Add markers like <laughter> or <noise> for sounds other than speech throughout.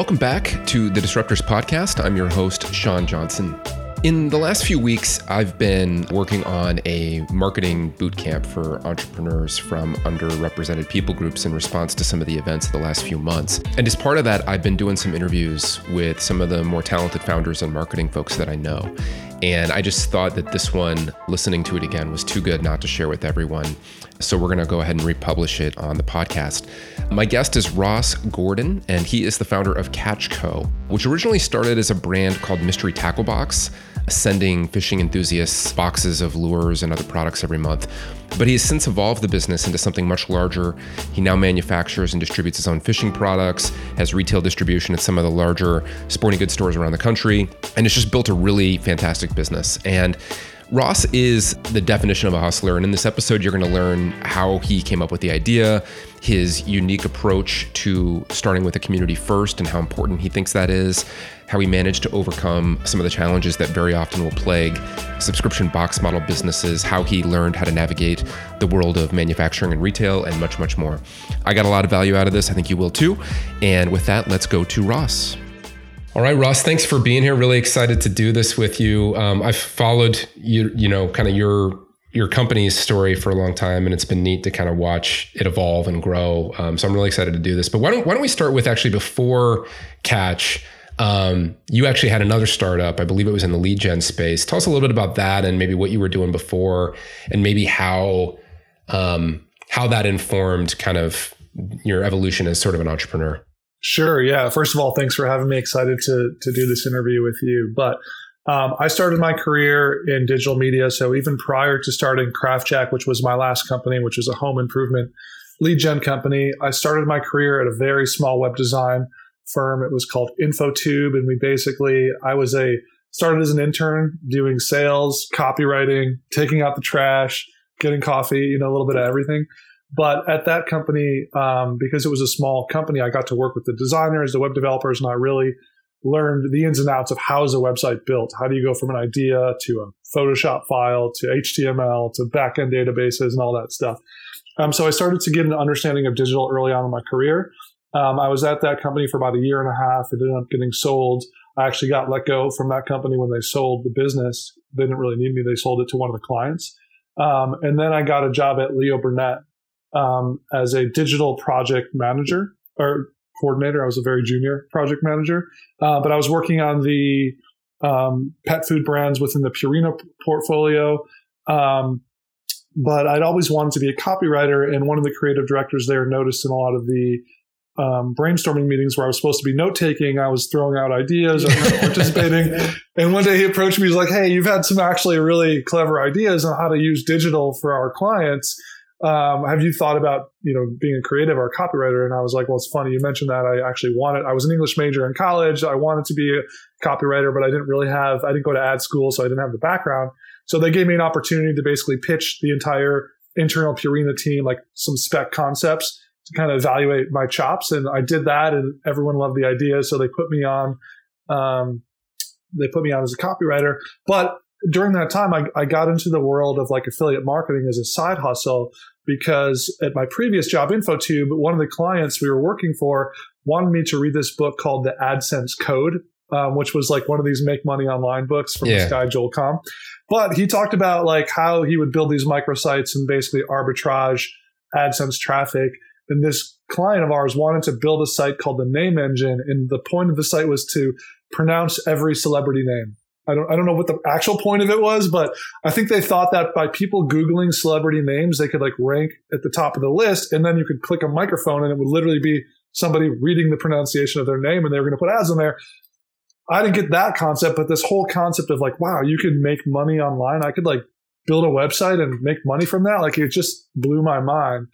Welcome back to the Disruptors Podcast. I'm your host, Sean Johnson. In the last few weeks, I've been working on a marketing bootcamp for entrepreneurs from underrepresented people groups in response to some of the events of the last few months. And as part of that, I've been doing some interviews with some of the more talented founders and marketing folks that I know. And I just thought that this one, listening to it again, was too good not to share with everyone. So we're going to go ahead and republish it on the podcast. My guest is Ross Gordon, and he is the founder of Catch Co., which originally started as a brand called Mystery Tackle Box sending fishing enthusiasts boxes of lures and other products every month. But he has since evolved the business into something much larger. He now manufactures and distributes his own fishing products, has retail distribution at some of the larger sporting goods stores around the country, and has just built a really fantastic business. And Ross is the definition of a hustler. And in this episode, you're going to learn how he came up with the idea, his unique approach to starting with a community first, and how important he thinks that is, how he managed to overcome some of the challenges that very often will plague subscription box model businesses, how he learned how to navigate the world of manufacturing and retail, and much, much more. I got a lot of value out of this. I think you will too. And with that, let's go to Ross. All right, Ross, thanks for being here. Really excited to do this with you. Um, I've followed you, you know, kind of your your company's story for a long time, and it's been neat to kind of watch it evolve and grow. Um, so I'm really excited to do this. But why don't why don't we start with actually before Catch? Um, you actually had another startup, I believe it was in the lead gen space. Tell us a little bit about that, and maybe what you were doing before, and maybe how um, how that informed kind of your evolution as sort of an entrepreneur. Sure. Yeah. First of all, thanks for having me. Excited to to do this interview with you. But um, I started my career in digital media. So even prior to starting CraftJack, which was my last company, which was a home improvement lead gen company, I started my career at a very small web design firm. It was called InfoTube, and we basically I was a started as an intern doing sales, copywriting, taking out the trash, getting coffee, you know, a little bit of everything. But at that company, um, because it was a small company, I got to work with the designers, the web developers, and I really learned the ins and outs of how is a website built. How do you go from an idea to a Photoshop file to HTML to backend databases and all that stuff. Um, so I started to get an understanding of digital early on in my career. Um, I was at that company for about a year and a half. It ended up getting sold. I actually got let go from that company when they sold the business. They didn't really need me. They sold it to one of the clients. Um, and then I got a job at Leo Burnett, um, as a digital project manager or coordinator. I was a very junior project manager, uh, but I was working on the um, pet food brands within the Purina portfolio. Um, but I'd always wanted to be a copywriter, and one of the creative directors there noticed in a lot of the um, brainstorming meetings where I was supposed to be note taking, I was throwing out ideas, I was participating. <laughs> and one day he approached me. He's like, "Hey, you've had some actually really clever ideas on how to use digital for our clients." Um, have you thought about you know being a creative or a copywriter? And i was like well it's funny you mentioned that. I actually wanted i was an english major in college. I wanted to be a copywriter but i didn't really have i didn't go to ad school so i didn't have the background. So they gave me an opportunity to basically pitch the entire internal purina team like some spec concepts to kind of evaluate my chops. And i did that and everyone loved the idea. So they put me on um, they put me on as a copywriter. But during that time, I, I got into the world of like affiliate marketing as a side hustle because at my previous job, InfoTube, one of the clients we were working for wanted me to read this book called The AdSense Code, um, which was like one of these make money online books from yeah. this guy, Joel Comm. But he talked about like how he would build these microsites and basically arbitrage AdSense traffic. And this client of ours wanted to build a site called the Name Engine. And the point of the site was to pronounce every celebrity name. I don't I don't know what the actual point of it was, but I think they thought that by people googling celebrity names, they could like rank at the top of the list, and then you could click a microphone, and it would literally be somebody reading the pronunciation of their name, and they were going to put ads in there. I didn't get that concept, but this whole concept of like, wow, you can make money online. I could like build a website and make money from that. Like it just blew my mind.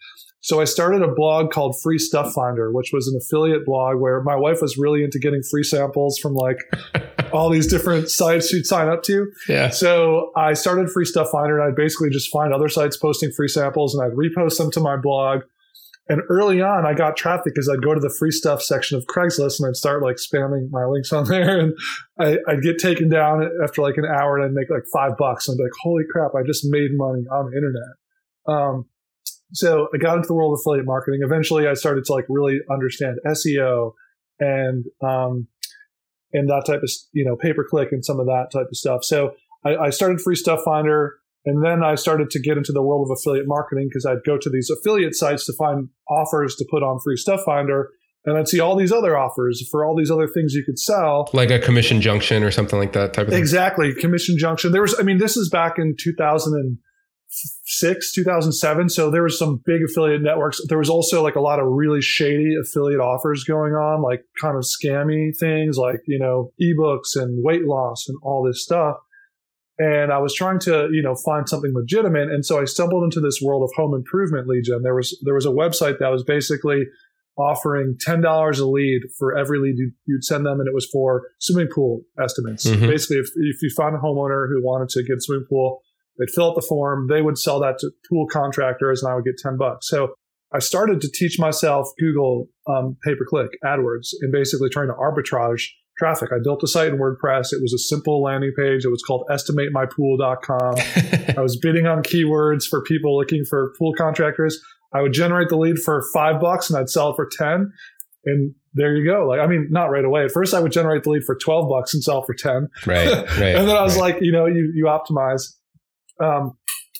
So I started a blog called Free Stuff Finder, which was an affiliate blog where my wife was really into getting free samples from like <laughs> all these different sites she'd sign up to. Yeah. So I started Free Stuff Finder and I'd basically just find other sites posting free samples and I'd repost them to my blog. And early on, I got traffic because I'd go to the free stuff section of Craigslist and I'd start like spamming my links on <laughs> there. And I, would get taken down after like an hour and I'd make like five bucks. And I'd be like, holy crap, I just made money on the internet. Um, so I got into the world of affiliate marketing. Eventually, I started to like really understand SEO, and um, and that type of you know pay per click and some of that type of stuff. So I, I started Free Stuff Finder, and then I started to get into the world of affiliate marketing because I'd go to these affiliate sites to find offers to put on Free Stuff Finder. And I'd see all these other offers for all these other things you could sell. Like a commission junction or something like that type of thing. Exactly. Commission junction. There was, I mean, this is back in 2000 2006, 2007. So there was some big affiliate networks. There was also like a lot of really shady affiliate offers going on, like kind of scammy things like, you know, ebooks and weight loss and all this stuff. And I was trying to, you know, find something legitimate. And so I stumbled into this world of home improvement lead gen. There was, there was a website that was basically offering $10 a lead for every lead you'd send them. And it was for swimming pool estimates. Mm-hmm. Basically, if, if you found a homeowner who wanted to get a swimming pool, They'd fill out the form. They would sell that to pool contractors and I would get 10 bucks. So I started to teach myself Google um, pay per click AdWords and basically trying to arbitrage traffic. I built a site in WordPress. It was a simple landing page. It was called estimatemypool.com. <laughs> I was bidding on keywords for people looking for pool contractors. I would generate the lead for five bucks and I'd sell it for 10. And there you go. Like, I mean, not right away. At first, I would generate the lead for 12 bucks and sell for 10. Right. <laughs> right and then I was right. like, you know, you, you optimize. Um,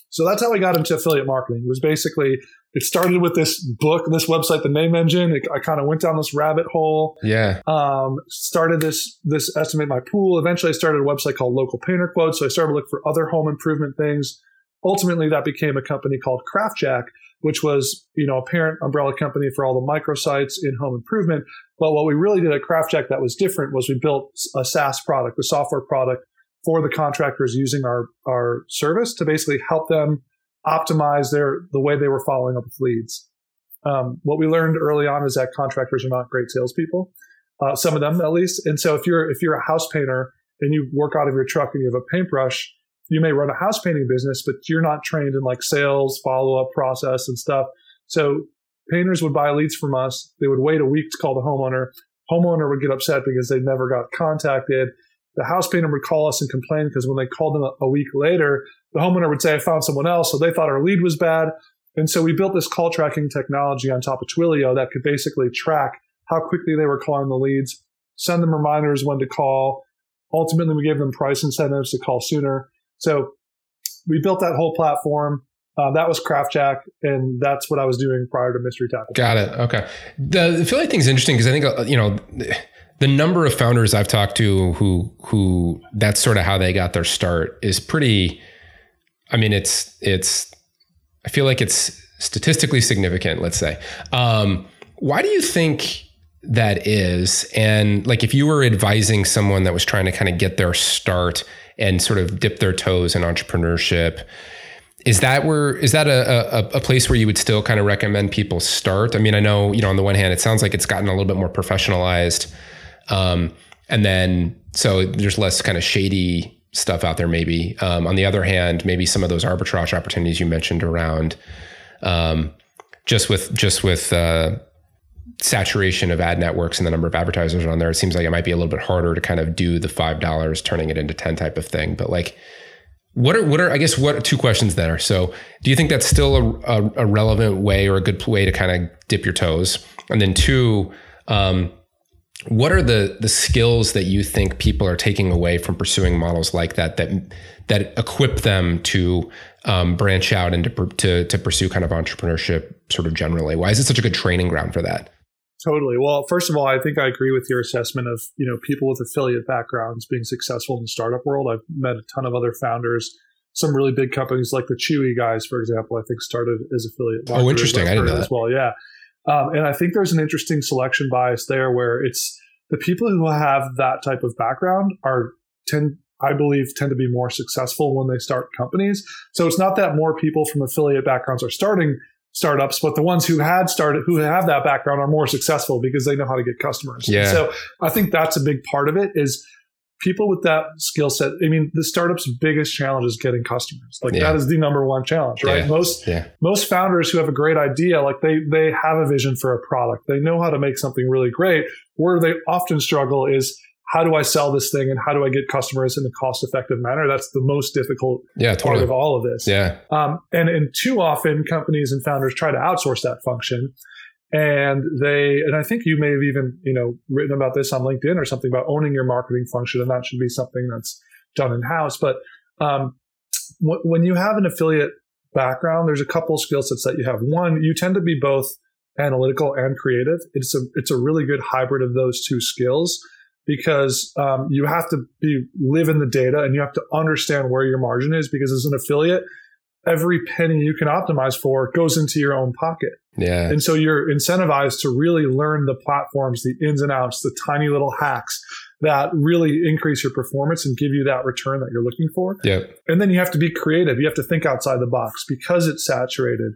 so that's how I got into affiliate marketing. It was basically it started with this book, this website, the Name Engine. It, I kind of went down this rabbit hole. Yeah. Um, started this this estimate my pool. Eventually, I started a website called Local Painter Quotes. So I started to look for other home improvement things. Ultimately, that became a company called CraftJack, which was you know a parent umbrella company for all the microsites in home improvement. But what we really did at CraftJack that was different was we built a SaaS product, a software product for the contractors using our, our service to basically help them optimize their the way they were following up with leads. Um, what we learned early on is that contractors are not great salespeople, uh, some of them at least. And so if you're if you're a house painter and you work out of your truck and you have a paintbrush, you may run a house painting business, but you're not trained in like sales, follow up process and stuff. So painters would buy leads from us. They would wait a week to call the homeowner. Homeowner would get upset because they never got contacted the house painter would call us and complain because when they called them a, a week later, the homeowner would say, I found someone else. So they thought our lead was bad. And so we built this call tracking technology on top of Twilio that could basically track how quickly they were calling the leads, send them reminders when to call. Ultimately, we gave them price incentives to call sooner. So we built that whole platform. Uh, that was CraftJack, and that's what I was doing prior to Mystery Tackle. Got it. Okay. The affiliate thing is interesting because I think uh, you know the number of founders I've talked to who who that's sort of how they got their start is pretty. I mean, it's it's. I feel like it's statistically significant. Let's say. Um, why do you think that is? And like, if you were advising someone that was trying to kind of get their start and sort of dip their toes in entrepreneurship, is that where is that a, a, a, place where you would still kind of recommend people start? I mean, I know you know on the one hand, it sounds like it's gotten a little bit more professionalized. Um, and then so there's less kind of shady stuff out there maybe. Um, on the other hand, maybe some of those arbitrage opportunities you mentioned around um, just with just with uh, saturation of ad networks and the number of advertisers on there, it seems like it might be a little bit harder to kind of do the five dollars turning it into ten type of thing. But like, what are what are I guess what two questions there? So, do you think that's still a, a, a relevant way or a good way to kind of dip your toes? And then two, um, what are the the skills that you think people are taking away from pursuing models like that that that equip them to um, branch out and to, to to pursue kind of entrepreneurship sort of generally? Why is it such a good training ground for that? Totally. Well, first of all, I think I agree with your assessment of you know people with affiliate backgrounds being successful in the startup world. I've met a ton of other founders. Some really big companies like the Chewy guys, for example, I think started as affiliate. Oh, interesting! I didn't know that. as well. Yeah, um, and I think there's an interesting selection bias there where it's the people who have that type of background are tend I believe tend to be more successful when they start companies. So it's not that more people from affiliate backgrounds are starting startups, but the ones who had started who have that background are more successful because they know how to get customers. Yeah. So I think that's a big part of it is people with that skill set. I mean, the startup's biggest challenge is getting customers. Like yeah. that is the number one challenge, right? Yeah. Most yeah. most founders who have a great idea, like they they have a vision for a product. They know how to make something really great. Where they often struggle is how do I sell this thing and how do I get customers in a cost effective manner? That's the most difficult yeah, totally. part of all of this. Yeah. Um, and and too often companies and founders try to outsource that function. And they and i think you may have even you know written about this on linkedin or something about owning your marketing function and that should be something that's done in house but um, w- when you have an affiliate background there's a couple skill sets that you have. One you tend to be both analytical and creative. It's a it's a really good hybrid of those two skills because um, you have to be live in the data and you have to understand where your margin is because as an affiliate every penny you can optimize for goes into your own pocket. Yeah. And so you're incentivized to really learn the platforms, the ins and outs, the tiny little hacks that really increase your performance and give you that return that you're looking for. Yeah. And then you have to be creative. You have to think outside the box because it's saturated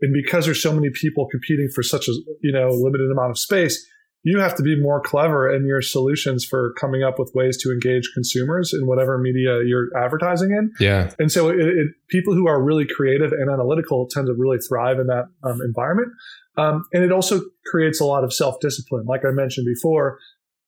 and because there's so many people competing for such a, you know, limited amount of space you have to be more clever in your solutions for coming up with ways to engage consumers in whatever media you're advertising in. Yeah. And so it, it, people who are really creative and analytical tend to really thrive in that um, environment. Um, and it also creates a lot of self discipline. Like I mentioned before,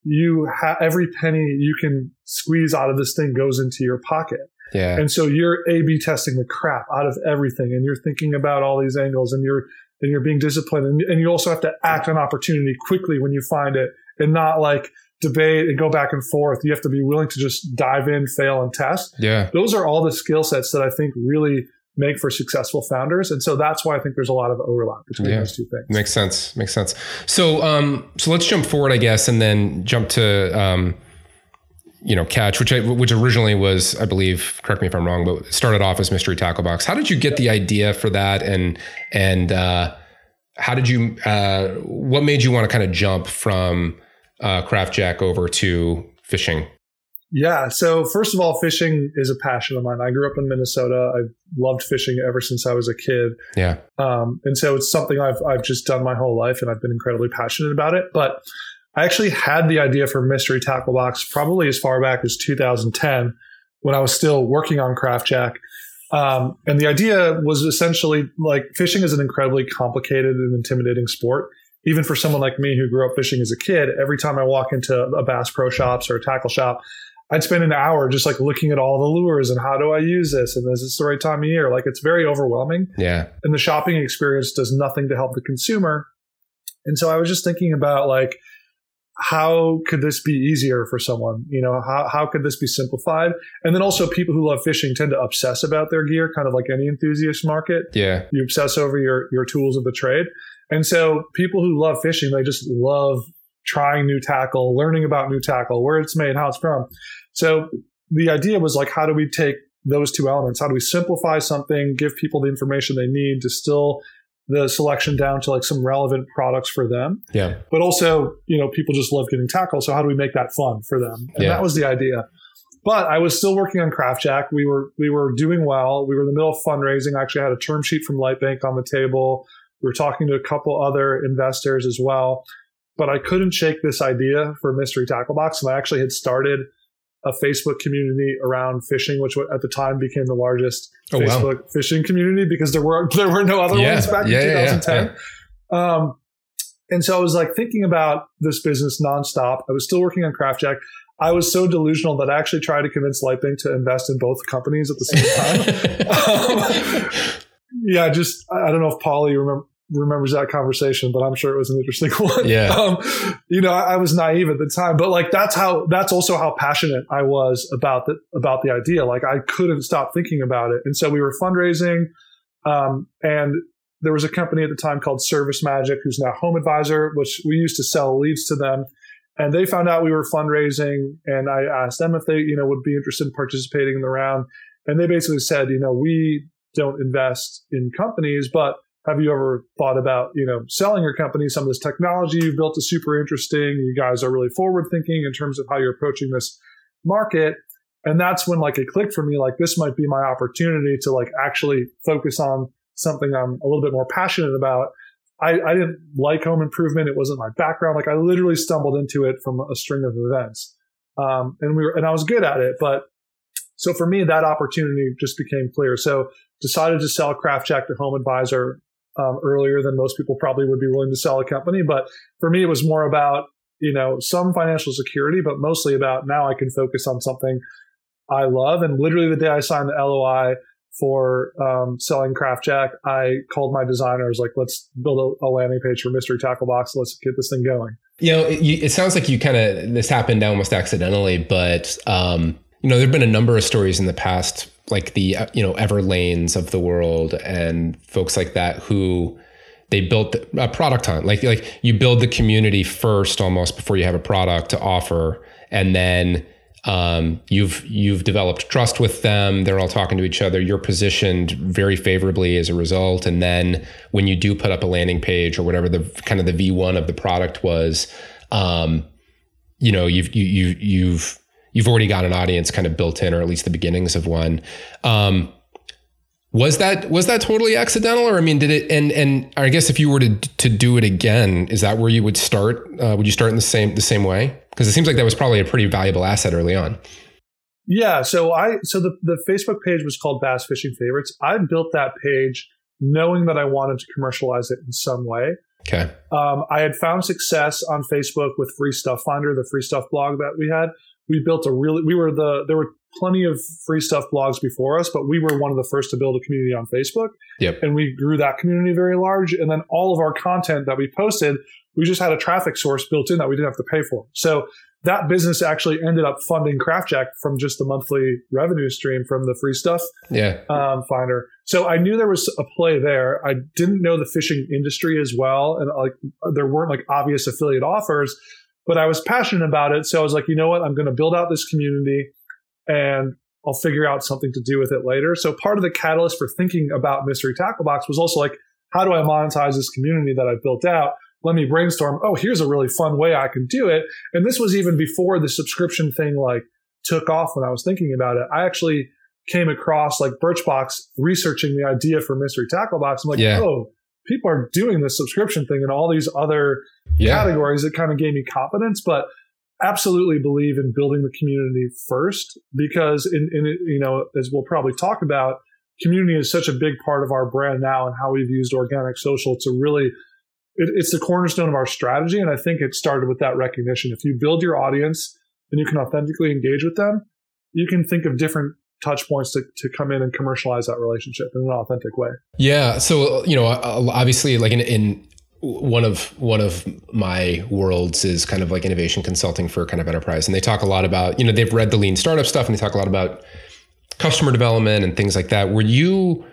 you ha- every penny you can squeeze out of this thing goes into your pocket. Yeah. And so you're A B testing the crap out of everything and you're thinking about all these angles and you're and you're being disciplined and, and you also have to act on opportunity quickly when you find it and not like debate and go back and forth. You have to be willing to just dive in, fail, and test. Yeah. Those are all the skill sets that I think really make for successful founders. And so that's why I think there's a lot of overlap between Yeah. those two things. Makes sense. Makes sense. So, um, so let's jump forward, I guess, and then jump to, um, you know, catch, which I, which originally was, I believe, correct me if I'm wrong, but started off as mystery tackle box. How did you get the idea for that, and and uh, how did you? Uh, what made you want to kind of jump from uh, craft jack over to fishing? Yeah. So first of all, fishing is a passion of mine. I grew up in Minnesota. I've loved fishing ever since I was a kid. Yeah. Um, and so it's something I've, I've just done my whole life and I've been incredibly passionate about it. But I actually had the idea for Mystery Tackle Box probably as far back as 2010 when I was still working on Craft Jack. Um, and the idea was essentially like fishing is an incredibly complicated and intimidating sport. Even for someone like me who grew up fishing as a kid, every time I walk into a Bass Pro Shops or a tackle shop, I'd spend an hour just like looking at all the lures and how do I use this and is this the right time of year? Like it's very overwhelming Yeah. and the shopping experience does nothing to help the consumer. And so I was just thinking about like, how could this be easier for someone? You know, how, how could this be simplified? And then also people who love fishing tend to obsess about their gear, kind of like any enthusiast market. Yeah. You obsess over your, your tools of the trade. And so people who love fishing, they just love trying new tackle, learning about new tackle, where it's made, how it's from. So the idea was like, how do we take those two elements? How do we simplify something, give people the information they need, distill the selection down to like some relevant products for them? Yeah. But also, you know, people just love getting tackle. So how do we make that fun for them? And Yeah. that was the idea. But I was still working on Craft Jack. We were we were doing well. We were in the middle of fundraising. I actually had a term sheet from Lightbank on the table. We were talking to a couple other investors as well. But I couldn't shake this idea for Mystery Tackle Box. And I actually had started a Facebook community around fishing, which at the time became the largest Oh, wow. Facebook fishing community because there were <laughs> there were no other Yeah. ones back Yeah, in yeah, yeah, 2010. Um, and so I was like thinking about this business nonstop. I was still working on Craft Jack. I was so delusional that I actually tried to convince Lightbank to invest in both companies at the same time. <laughs> <laughs> Um, yeah, just I I don't know if Paul Lee remember, remembers that conversation, but I'm sure it was an interesting <laughs> one. Yeah. Um, you know, I, I was naive at the time, but like that's how that's also how passionate I was about the about the idea. Like I couldn't stop thinking about it, and so we were fundraising, um, and there was a company at the time called Service Magic, who's now Home Advisor, which we used to sell leads to them. And they found out we were fundraising, and I asked them if they, you know, would be interested in participating in the round. And they basically said, you know, we don't invest in companies, but have you ever thought about, you know, selling your company? Some of this technology you've built is super interesting. You guys are really forward thinking in terms of how you're approaching this market. And that's when like it clicked for me, like this might be my opportunity to like actually focus on something I'm a little bit more passionate about. I, I didn't like home improvement. It wasn't my background. Like I literally stumbled into it from a string of events. Um, and we were, and I was good at it. But so for me, that opportunity just became clear. So decided to sell Craft Jack to Home Advisor um, earlier than most people probably would be willing to sell a company. But for me, it was more about, you know, some financial security, but mostly about now I can focus on something I love. And literally the day I signed the LOI, for um, selling Craft Jack, I called my designers like, let's build a, a, landing page for Mystery Tackle Box. Let's get this thing going. You know, it, it sounds like you kind of this happened almost accidentally, but um, you know, there've been a number of stories in the past, like the uh, you know Everlanes of the world and folks like that who they built a product on like like you build the community first almost before you have a product to offer, and then um, you've you've developed trust with them. They're all talking to each other. You're positioned very favorably as a result. And then when you do put up a landing page or whatever the kind of the V1 of the product was, um, you know, you've you, you you've you've already got an audience kind of built in, or at least the beginnings of one. Um, was that was that totally accidental, or I mean, did it? And and I guess if you were to to do it again, is that where you would start? Uh, would you start in the same the same way? Because it seems like that was probably a pretty valuable asset early on. Yeah. So I so the the Facebook page was called Bass Fishing Favorites. I built that page knowing that I wanted to commercialize it in some way. Okay. Um, I had found success on Facebook with Free Stuff Finder, the free stuff blog that we had. We built a really we were the there were plenty of free stuff blogs before us, but we were one of the first to build a community on Facebook. Yep. And we grew that community very large. And then all of our content that we posted, we just had a traffic source built in that we didn't have to pay for. So that business actually ended up funding CraftJack from just the monthly revenue stream from the free stuff yeah. um, finder. So I knew there was a play there. I didn't know the fishing industry as well, and like there weren't like obvious affiliate offers, but I was passionate about it. So I was like, you know what, I'm going to build out this community and I'll figure out something to do with it later. So part of the catalyst for thinking about Mystery Tackle Box was also like, how do I monetize this community that I've built out? Let me brainstorm. Oh, here's a really fun way I can do it. And this was even before the subscription thing like took off when I was thinking about it. I actually came across like Birchbox researching the idea for Mystery Tackle Box. I'm like, yeah. oh, people are doing this subscription thing and all these other yeah. categories. It kind of gave me confidence. But absolutely believe in building the community first because in, in you know as we'll probably talk about community is such a big part of our brand now and how we've used organic social to really it, it's the cornerstone of our strategy and i think it started with that recognition if you build your audience and you can authentically engage with them you can think of different touch points to, to come in and commercialize that relationship in an authentic way. Yeah so you know uh, obviously like in, in one of one of my worlds is kind of like innovation consulting for kind of enterprise and they talk a lot about you know they've read the lean startup stuff and they talk a lot about customer development and things like that. Were you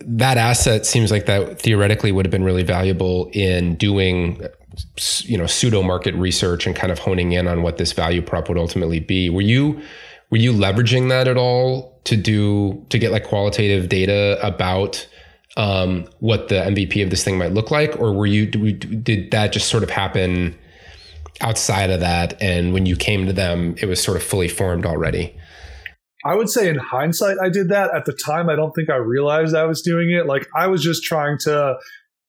that asset seems like that theoretically would have been really valuable in doing you know pseudo market research and kind of honing in on what this value prop would ultimately be. Were you were you leveraging that at all to do to get like qualitative data about um, what the MVP of this thing might look like, or were you did that just sort of happen outside of that? And when you came to them, it was sort of fully formed already. I would say in hindsight, I did that. At the time, I don't think I realized I was doing it. Like I was just trying to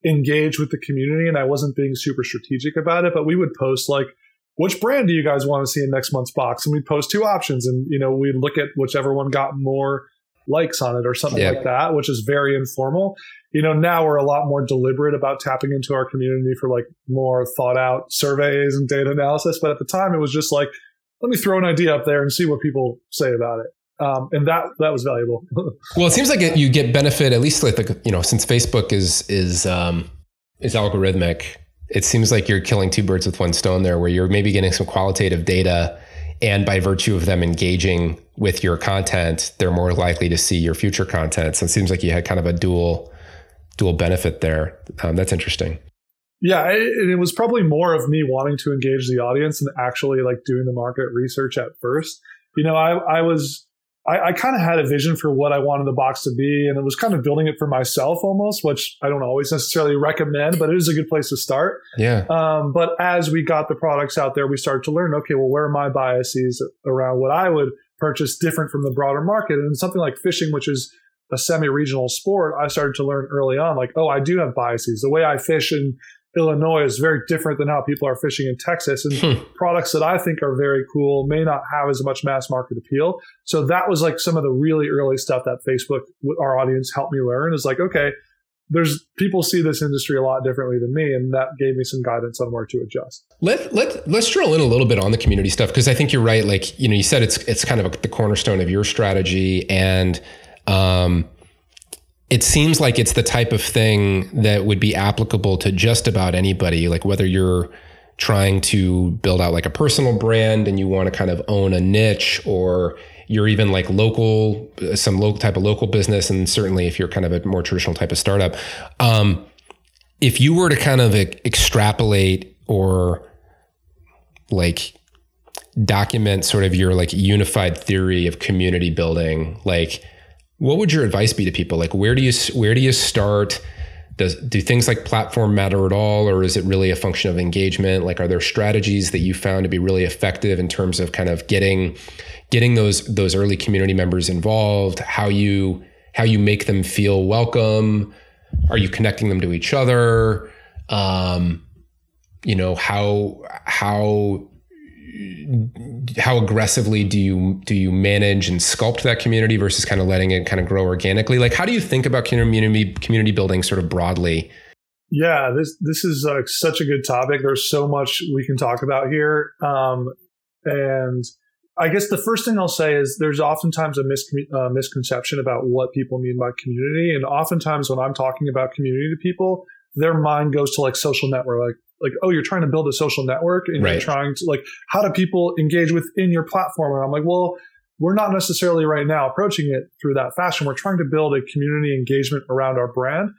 engage with the community, and I wasn't being super strategic about it. But we would post like which brand do you guys want to see in next month's box? And we'd post two options and, you know, we'd look at whichever one got more likes on it or something like that, which is very informal. You know, now we're a lot more deliberate about tapping into our community for like more thought out surveys and data analysis. But at the time, it was just like, let me throw an idea up there and see what people say about it. Um, and that that was valuable. <laughs> well, it seems like it, you get benefit at least like the, you know since Facebook is is um, is algorithmic. It seems like you're killing two birds with one stone there, where you're maybe getting some qualitative data and by virtue of them engaging with your content, they're more likely to see your future content. So it seems like you had kind of a dual dual benefit there. Um, that's interesting. Yeah, it, it was probably more of me wanting to engage the audience and actually like doing the market research at first. You know, I, I was I, I kind of had a vision for what I wanted the box to be, and it was kind of building it for myself almost, which I don't always necessarily recommend, but it is a good place to start. Yeah. Um, but as we got the products out there, we started to learn, okay, well, where are my biases around what I would purchase different from the broader market? And something like fishing, which is a semi-regional sport, I started to learn early on, like, oh, I do have biases. The way I fish and Illinois is very different than how people are fishing in Texas. And hmm. products that I think are very cool may not have as much mass market appeal. So that was like some of the really early stuff that Facebook, our audience, helped me learn is like, okay, there's people see this industry a lot differently than me, and that gave me some guidance on where to adjust. Let let let's drill in a little bit on the community stuff because I think you're right. Like you know, you said it's it's kind of a, the cornerstone of your strategy, and um, it seems like it's the type of thing that would be applicable to just about anybody, like whether you're trying to build out like a personal brand and you want to kind of own a niche or you're even like local some local type of local business and certainly if you're kind of a more traditional type of startup um, if you were to kind of extrapolate or like document sort of your like unified theory of community building like what would your advice be to people? Like where do you where do you start? Does do things like platform matter at all or is it really a function of engagement? Like are there strategies that you found to be really effective in terms of kind of getting getting those those early community members involved how you how you make them feel welcome? Are you connecting them to each other? Um, you know how how how aggressively do you do you manage and sculpt that community versus kind of letting it kind of grow organically? Like, how do you think about community community building sort of broadly? Yeah, this this is uh, such a good topic. There's so much we can talk about here, um, and I guess the first thing I'll say is there's oftentimes a uh, misconception about what people mean by community, and oftentimes when I'm talking about community to people, their mind goes to like social network, like like, oh, you're trying to build a social network and right. you're trying to like, how do people engage within your platform? And I'm like, well, we're not necessarily right now approaching it through that fashion. We're trying to build a community engagement around our brand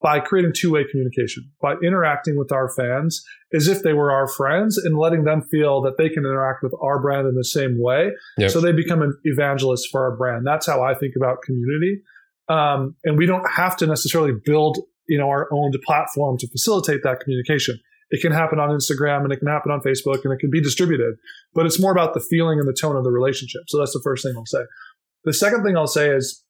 by creating two-way communication, by interacting with our fans as if they were our friends and letting them feel that they can interact with our brand in the same way. Yep. So they become an evangelist for our brand. That's how I think about community. Um, and we don't have to necessarily build, you know, our own platform to facilitate that communication. It can happen on Instagram and it can happen on Facebook and it can be distributed, but it's more about the feeling and the tone of the relationship. So that's the first thing I'll say. The second thing I'll say is,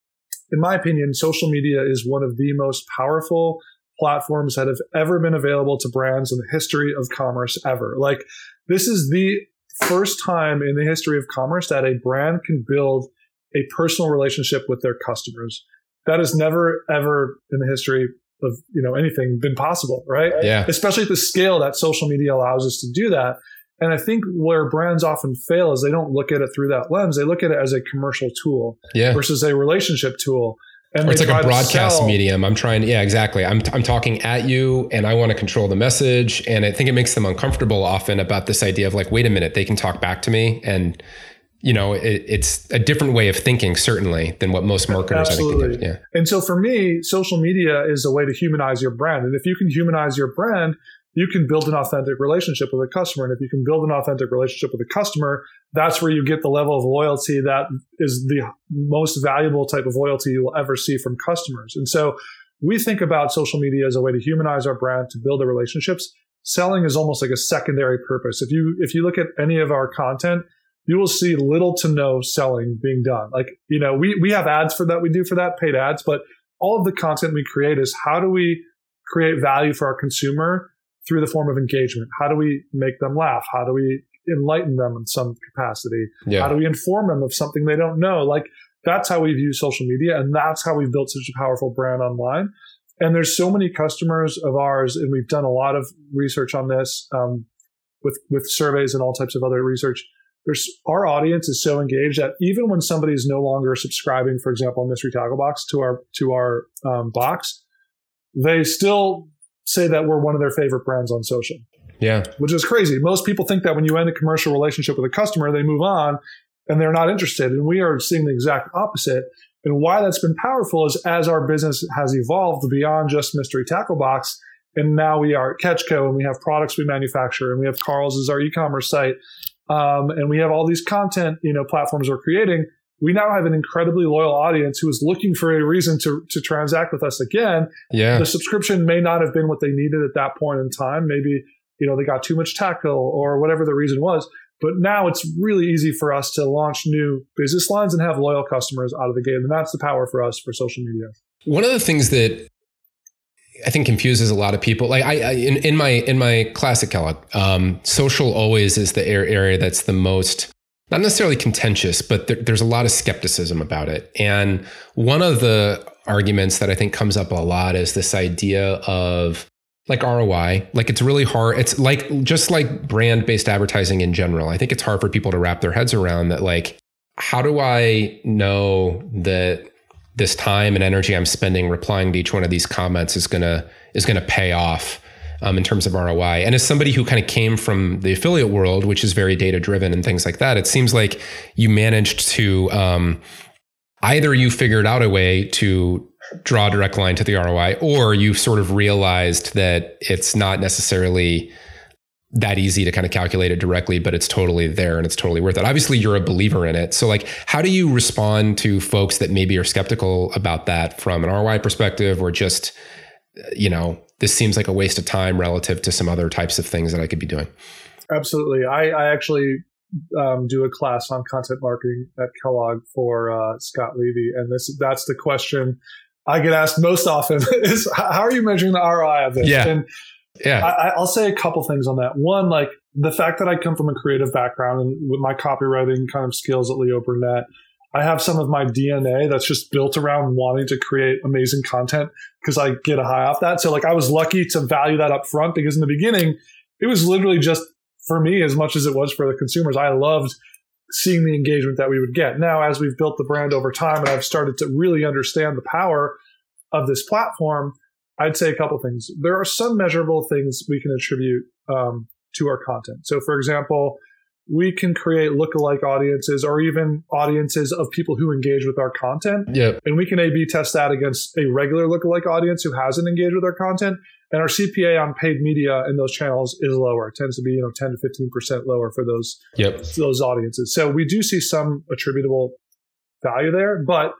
in my opinion, social media is one of the most powerful platforms that have ever been available to brands in the history of commerce ever. Like, this is the first time in the history of commerce that a brand can build a personal relationship with their customers. That has never, ever in the history of you know anything been possible, right? Yeah. Especially at the scale that social media allows us to do that. And I think where brands often fail is they don't look at it through that lens. They look at it as a commercial tool yeah. versus a relationship tool. And or it's like a broadcast medium. I'm trying yeah, exactly. I'm, I'm talking at you and I want to control the message. And I think it makes them uncomfortable often about this idea of like, wait a minute, they can talk back to me. And you know, it, it's a different way of thinking, certainly, than what most marketers Absolutely. I think. Of. Yeah. And so for me, social media is a way to humanize your brand. And if you can humanize your brand, you can build an authentic relationship with a customer. And if you can build an authentic relationship with a customer, that's where you get the level of loyalty that is the most valuable type of loyalty you will ever see from customers. And so we think about social media as a way to humanize our brand, to build the relationships. Selling is almost like a secondary purpose. If you if you look at any of our content, you will see little to no selling being done. Like, you know, we, we have ads for that. We do for that paid ads, but all of the content we create is how do we create value for our consumer through the form of engagement? How do we make them laugh? How do we enlighten them in some capacity? Yeah. How do we inform them of something they don't know? Like that's how we view social media. And that's how we've built such a powerful brand online. And there's so many customers of ours, and we've done a lot of research on this um, with with surveys and all types of other research there's our audience is so engaged that even when somebody is no longer subscribing, for example, on Mystery Tackle Box to our to our um, box, they still say that we're one of their favorite brands on social. Yeah, which is crazy. Most people think that when you end a commercial relationship with a customer, they move on and they're not interested, and we are seeing the exact opposite. And why that's been powerful is as our business has evolved beyond just Mystery Tackle Box, and now we are at Catch Co and we have products we manufacture and we have Karl's as our e-commerce site um, and we have all these content you know platforms we're creating. We now have an incredibly loyal audience who is looking for a reason to, to transact with us again. Yeah. The subscription may not have been what they needed at that point in time. Maybe you know they got too much tackle or whatever the reason was. But now it's really easy for us to launch new business lines and have loyal customers out of the gate. And that's the power for us for social media. One of the things that I think confuses a lot of people. Like I, I in, in my in my classic Kellogg, um, social always is the area that's the most not necessarily contentious, but there, there's a lot of skepticism about it. And one of the arguments that I think comes up a lot is this idea of like ROI. Like it's really hard. It's like just like brand based advertising in general. I think it's hard for people to wrap their heads around that. Like, how do I know that this time and energy I'm spending replying to each one of these comments is gonna is gonna pay off um, in terms of ROI. And as somebody who kind of came from the affiliate world, which is very data driven and things like that, it seems like you managed to um, either you figured out a way to draw a direct line to the ROI, or you've sort of realized that it's not necessarily that easy to kind of calculate it directly, but it's totally there and it's totally worth it. Obviously, you're a believer in it. So, like, how do you respond to folks that maybe are skeptical about that from an ROI perspective or just, you know, this seems like a waste of time relative to some other types of things that I could be doing? Absolutely. I, I actually um, do a class on content marketing at Kellogg for uh, Scott Levy, and this that's the question I get asked most often <laughs> is how are you measuring the ROI of this? Yeah. And yeah. I, I'll say a couple things on that. One, like the fact that I come from a creative background and with my copywriting kind of skills at Leo Burnett, I have some of my DNA that's just built around wanting to create amazing content because I get a high off that. So like I was lucky to value that up front because in the beginning, it was literally just for me as much as it was for the consumers. I loved seeing the engagement that we would get. Now, as we've built the brand over time and I've started to really understand the power of this platform, I'd say a couple things. There are some measurable things we can attribute um, to our content. So, for example, we can create lookalike audiences or even audiences of people who engage with our content. Yep. And we can A B test that against a regular lookalike audience who hasn't engaged with our content. And our CPA on paid media in those channels is lower. It tends to be, you know, 10 to 15% lower for those, yep. those audiences. So we do see some attributable value there. But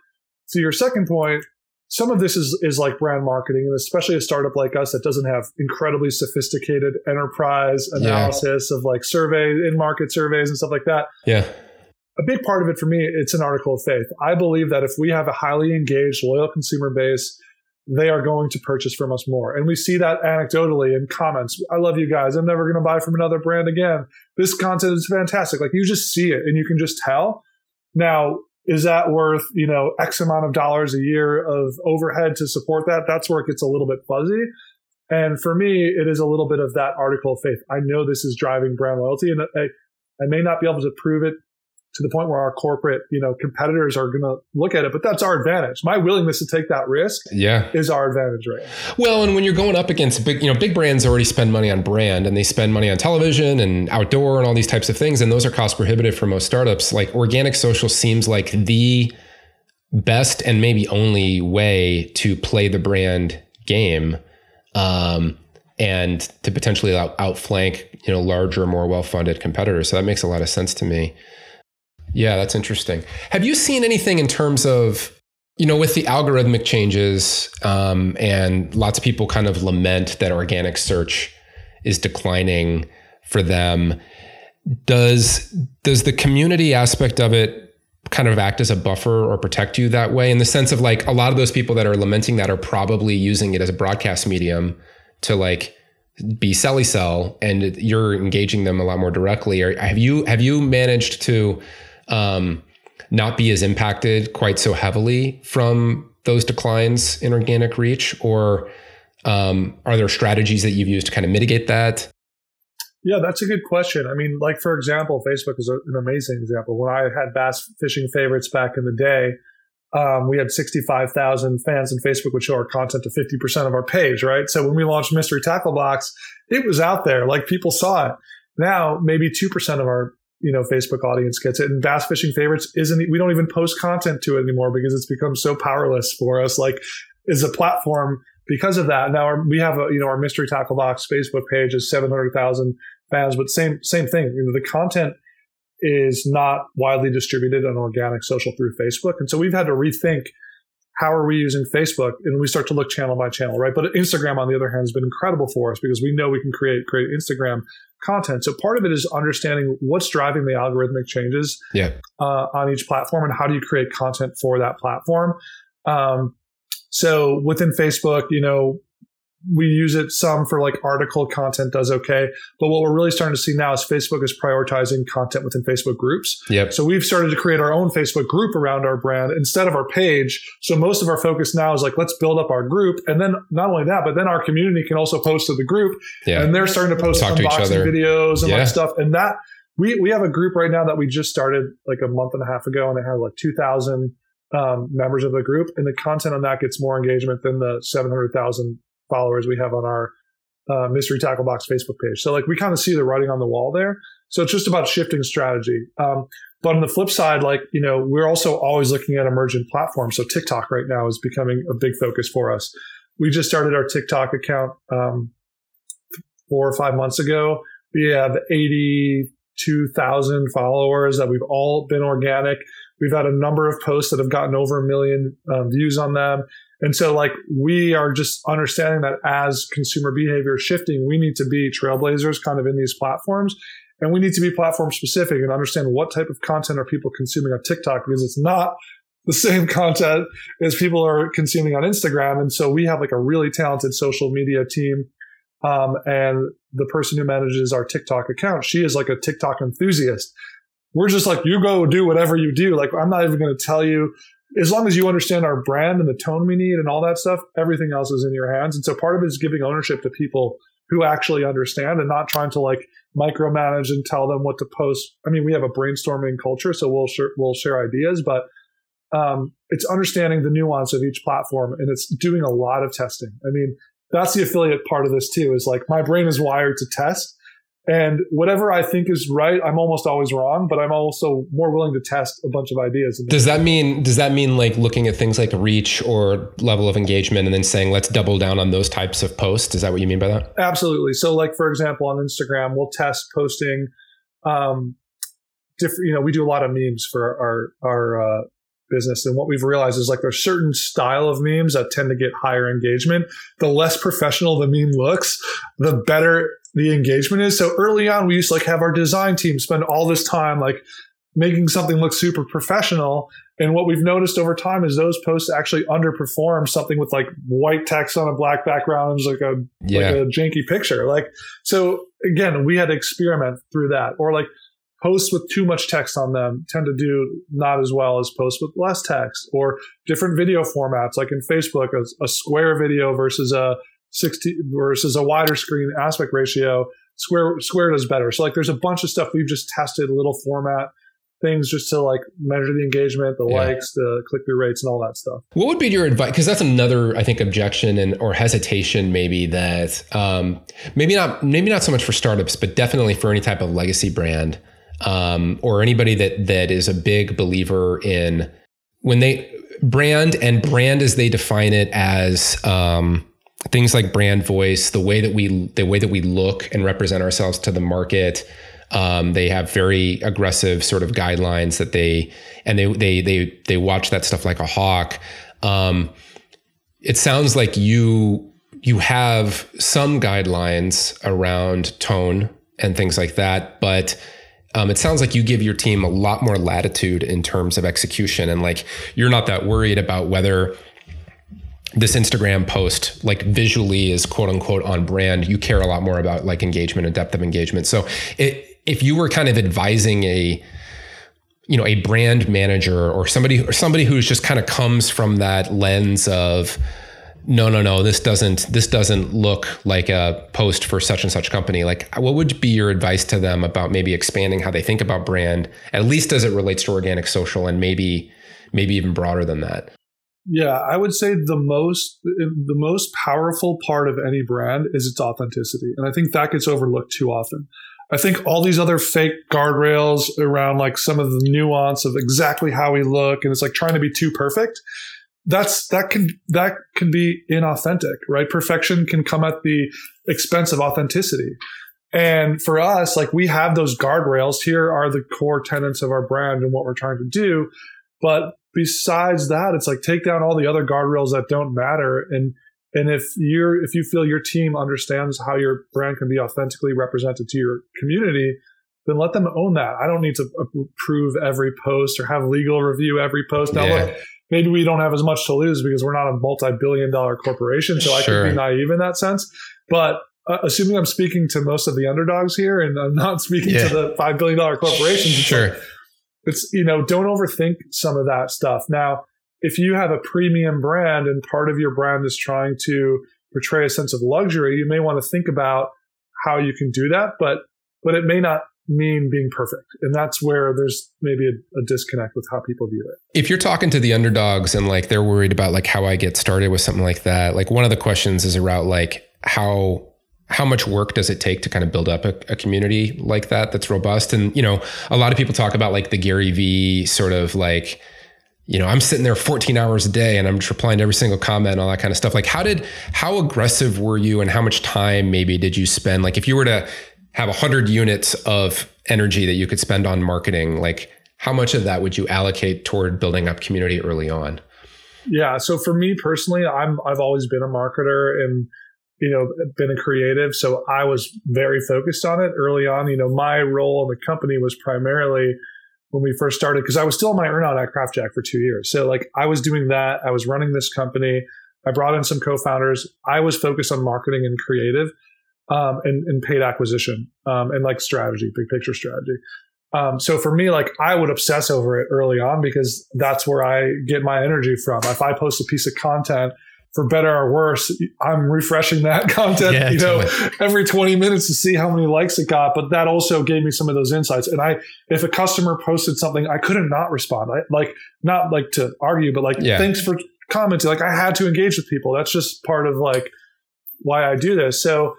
to your second point, some of this is, is like brand marketing, and especially a startup like us that doesn't have incredibly sophisticated enterprise analysis yeah. of like survey in market surveys and stuff like that. Yeah. A big part of it for me, it's an article of faith. I believe that if we have a highly engaged, loyal consumer base, they are going to purchase from us more. And we see that anecdotally in comments. I love you guys. I'm never going to buy from another brand again. This content is fantastic. Like you just see it and you can just tell. Now, is that worth you know x amount of dollars a year of overhead to support that? That's where it gets a little bit fuzzy. And for me it is a little bit of that article of faith. I know this is driving brand loyalty and i, I may not be able to prove it to the point where our corporate, you know, competitors are going to look at it. But that's our advantage. My willingness to take that risk, yeah, is our advantage, right? Well, and when you're going up against big, you know, big brands already spend money on brand, and they spend money on television and outdoor and all these types of things, and those are cost prohibitive for most startups. Like organic social seems like the best and maybe only way to play the brand game. Um, and to potentially out, outflank, you know, larger, more well-funded competitors. So that makes a lot of sense to me. Yeah, that's interesting. Have you seen anything in terms of, you know, with the algorithmic changes um, and lots of people kind of lament that organic search is declining for them? Does does the community aspect of it kind of act as a buffer or protect you that way in the sense of like a lot of those people that are lamenting that are probably using it as a broadcast medium to like be selly sell and you're engaging them a lot more directly or have you have you managed to um, not be as impacted quite so heavily from those declines in organic reach? Or um, are there strategies that you've used to kind of mitigate that? Yeah, that's a good question. I mean, like for example, Facebook is an amazing example. When I had bass fishing favorites back in the day, um, we had 65,000 fans and Facebook would show our content to 50% of our page, right? So when we launched Mystery Tackle Box, it was out there, like people saw it. Now, maybe 2% of our you know Facebook audience gets it. And bass fishing favorites isn't we don't even post content to it anymore because it's become so powerless for us. Like is a platform because of that. Now our, we have a you know our mystery tackle box Facebook page is seven hundred thousand fans, but same same thing. You know the content is not widely distributed on organic social through Facebook, and so we've had to rethink how are we using Facebook? And we start to look channel by channel, right? But Instagram, on the other hand, has been incredible for us because we know we can create great Instagram content. So part of it is understanding what's driving the algorithmic changes yeah. uh, on each platform and how do you create content for that platform. Um, so within Facebook, you know, we use it some for like article content does okay. But what we're really starting to see now is Facebook is prioritizing content within Facebook groups. Yep. So we've started to create our own Facebook group around our brand instead of our page. So most of our focus now is like, let's build up our group. And then not only that, but then our community can also post to the group. Yeah. And they're starting to post Talk unboxing to videos and yeah. like stuff. And that we, we have a group right now that we just started like a month and a half ago and it had like 2000 um, members of the group, and the content on that gets more engagement than the 700,000 followers we have on our uh, Mystery Tackle Box Facebook page. So like we kind of see the writing on the wall there. So it's just about shifting strategy. Um, but on the flip side, like you know, we're also always looking at emergent platforms. So TikTok right now is becoming a big focus for us. We just started our TikTok account um, four or five months ago. We have 82,000 followers that we've all been organic. We've had a number of posts that have gotten over a million um, views on them. And so, like, we are just understanding that as consumer behavior is shifting, we need to be trailblazers kind of in these platforms. And we need to be platform specific and understand what type of content are people consuming on TikTok because it's not the same <laughs> content as people are consuming on Instagram. And so we have like a really talented social media team. Um, and the person who manages our TikTok account, she is like a TikTok enthusiast. We're just like, you go do whatever you do. Like, I'm not even going to tell you as long as you understand our brand and the tone we need and all that stuff, everything else is in your hands. And so part of it is giving ownership to people who actually understand and not trying to like micromanage and tell them what to post. I mean, we have a brainstorming culture, so we'll share, we'll share ideas, but um, it's understanding the nuance of each platform and it's doing a lot of testing. I mean, that's the affiliate part of this too. Is like my brain is wired to test, and whatever I think is right, I'm almost always wrong, but I'm also more willing to test a bunch of ideas. Does that mean does that mean like looking at things like reach or level of engagement and then saying let's double down on those types of posts? Is that what you mean by that? Absolutely. So like for example on Instagram, we'll test posting um different you know, we do a lot of memes for our our uh, business and what we've realized is like there's certain style of memes that tend to get higher engagement the less professional the meme looks the better the engagement is. So early on, we used to like have our design team spend all this time like making something look super professional. And what we've noticed over time is those posts actually underperform something with like white text on a black background, like a yeah. like a janky picture. Like so again, we had to experiment through that. Or like posts with too much text on them tend to do not as well as posts with less text or different video formats like in facebook a, a square video versus a 60 versus a wider screen aspect ratio, Square Square does better. So like there's a bunch of stuff we've just tested, little format things just to like measure the engagement, the yeah. likes, the click through rates, and all that stuff. What would be your advice? Because that's another, I think, objection and or hesitation, maybe that um, maybe not maybe not so much for startups, but definitely for any type of legacy brand um, or anybody that that is a big believer in when they brand and brand as they define it as um, things like brand voice, the way that we the way that we look and represent ourselves to the market. Um, they have very aggressive sort of guidelines that they and they they they they watch that stuff like a hawk. Um, it sounds like you you have some guidelines around tone and things like that, but um, it sounds like you give your team a lot more latitude in terms of execution, and like you're not that worried about whether this Instagram post like visually is quote unquote on brand, you care a lot more about like engagement and depth of engagement. So it, if you were kind of advising a you know a brand manager or somebody or somebody who's just kind of comes from that lens of no no no this doesn't this doesn't look like a post for such and such company like what would be your advice to them about maybe expanding how they think about brand at least as it relates to organic social and maybe maybe even broader than that yeah, I would say the most the most powerful part of any brand is its authenticity, and I think that gets overlooked too often. I think all these other fake guardrails around like some of the nuance of exactly how we look, and it's like trying to be too perfect. That's that can that can be inauthentic, right? Perfection can come at the expense of authenticity. And for us, like we have those guardrails. Here are the core tenets of our brand and what we're trying to do. But besides that, it's like take down all the other guardrails that don't matter. And and if you're if you feel your team understands how your brand can be authentically represented to your community, then let them own that. I don't need to approve every post or have legal review every post. Now yeah. look, maybe we don't have as much to lose because we're not a multi-billion dollar corporation, so sure. I could be naive in that sense. But uh, assuming I'm speaking to most of the underdogs here and I'm not speaking yeah. to the five billion dollar corporations, sure. Like, it's, you know, don't overthink some of that stuff. Now, if you have a premium brand and part of your brand is trying to portray a sense of luxury, you may want to think about how you can do that, but but it may not mean being perfect. And that's where there's maybe a, a, disconnect with how people view it. If you're talking to the underdogs and like they're worried about like how I get started with something like that, like one of the questions is around like how how much work does it take to kind of build up a, a, community like that that's robust and you know a lot of people talk about like the gary vee sort of like you know i'm sitting there 14 hours a day and i'm just replying to every single comment and all that kind of stuff like how did how aggressive were you and how much time maybe did you spend like if you were to have 100 units of energy that you could spend on marketing like how much of that would you allocate toward building up community early on? Yeah so for me personally i'm i've always been a marketer and you know been a creative so i was very focused on it early on. You know my role in the company was primarily when we first started because i was still on my earn out at craftjack for two years. So like i was doing that i was running this company i brought in some co-founders i was focused on marketing and creative um, and, and, paid acquisition um, and like strategy, big picture strategy. Um, so for me, like I would obsess over it early on because that's where I get my energy from. If I post a piece of content, for better or worse, I'm refreshing that <laughs> content, yeah, you know, every 20 minutes to see how many likes it got. But that also gave me some of those insights. And I, if a customer posted something, I couldn't not respond. I, like, not like to argue, but like, yeah. thanks for commenting. Like I had to engage with people. That's just part of like why I do this. So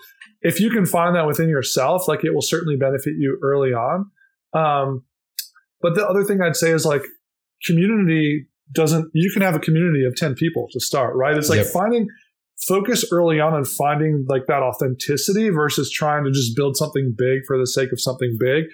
if you can find that within yourself, like it will certainly benefit you early on. Um, but the other thing I'd say is like community doesn't, you can have a community of 10 people to start, right? It's like yep. finding, focus early on and finding like that authenticity versus trying to just build something big for the sake of something big.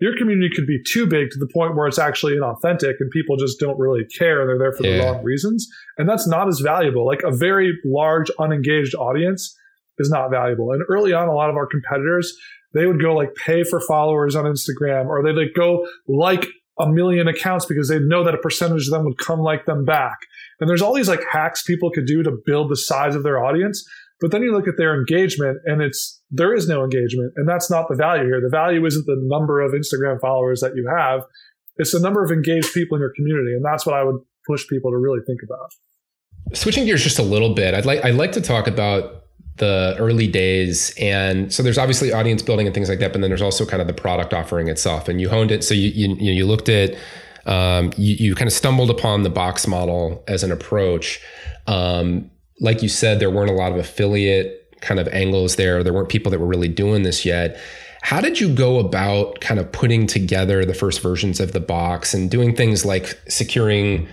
Your community could be too big to the point where it's actually inauthentic and people just don't really care. and They're there for yeah. the wrong reasons. And that's not as valuable. Like a very large, unengaged audience is not valuable. And early on, a lot of our competitors, they would go like pay for followers on Instagram or they'd like go like a million accounts because they know that a percentage of them would come like them back. And there's all these like hacks people could do to build the size of their audience. But then you look at their engagement and it's, there is no engagement. And that's not the value here. The value isn't the number of Instagram followers that you have. It's the number of engaged people in your community. And that's what I would push people to really think about. Switching gears just a little bit, I'd like, I'd like to talk about the early days. And so there's obviously audience building and things like that but then there's also kind of the product offering itself. And you honed it. So you you, you looked at um, you, you kind of stumbled upon the box model as an approach. Um, like you said there weren't a lot of affiliate kind of angles there. There weren't people that were really doing this yet. How did you go about kind of putting together the first versions of the box and doing things like securing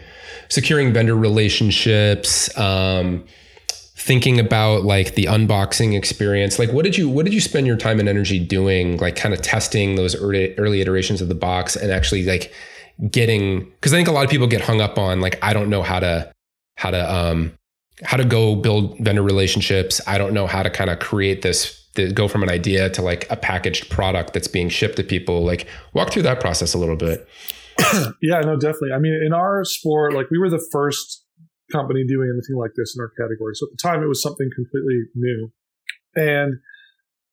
securing vendor relationships? Um, thinking about like the unboxing experience like what did you what did you spend your time and energy doing like kind of testing those early, early iterations of the box and actually like getting because i think a lot of people get hung up on like i don't know how to how to um how to go build vendor relationships. I don't know how to kind of create this go from an idea to like a packaged product that's being shipped to people. Like walk through that process a little bit. <coughs> Yeah no definitely. I mean in our sport like we were the first company doing anything like this in our category. So at the time, it was something completely new. And,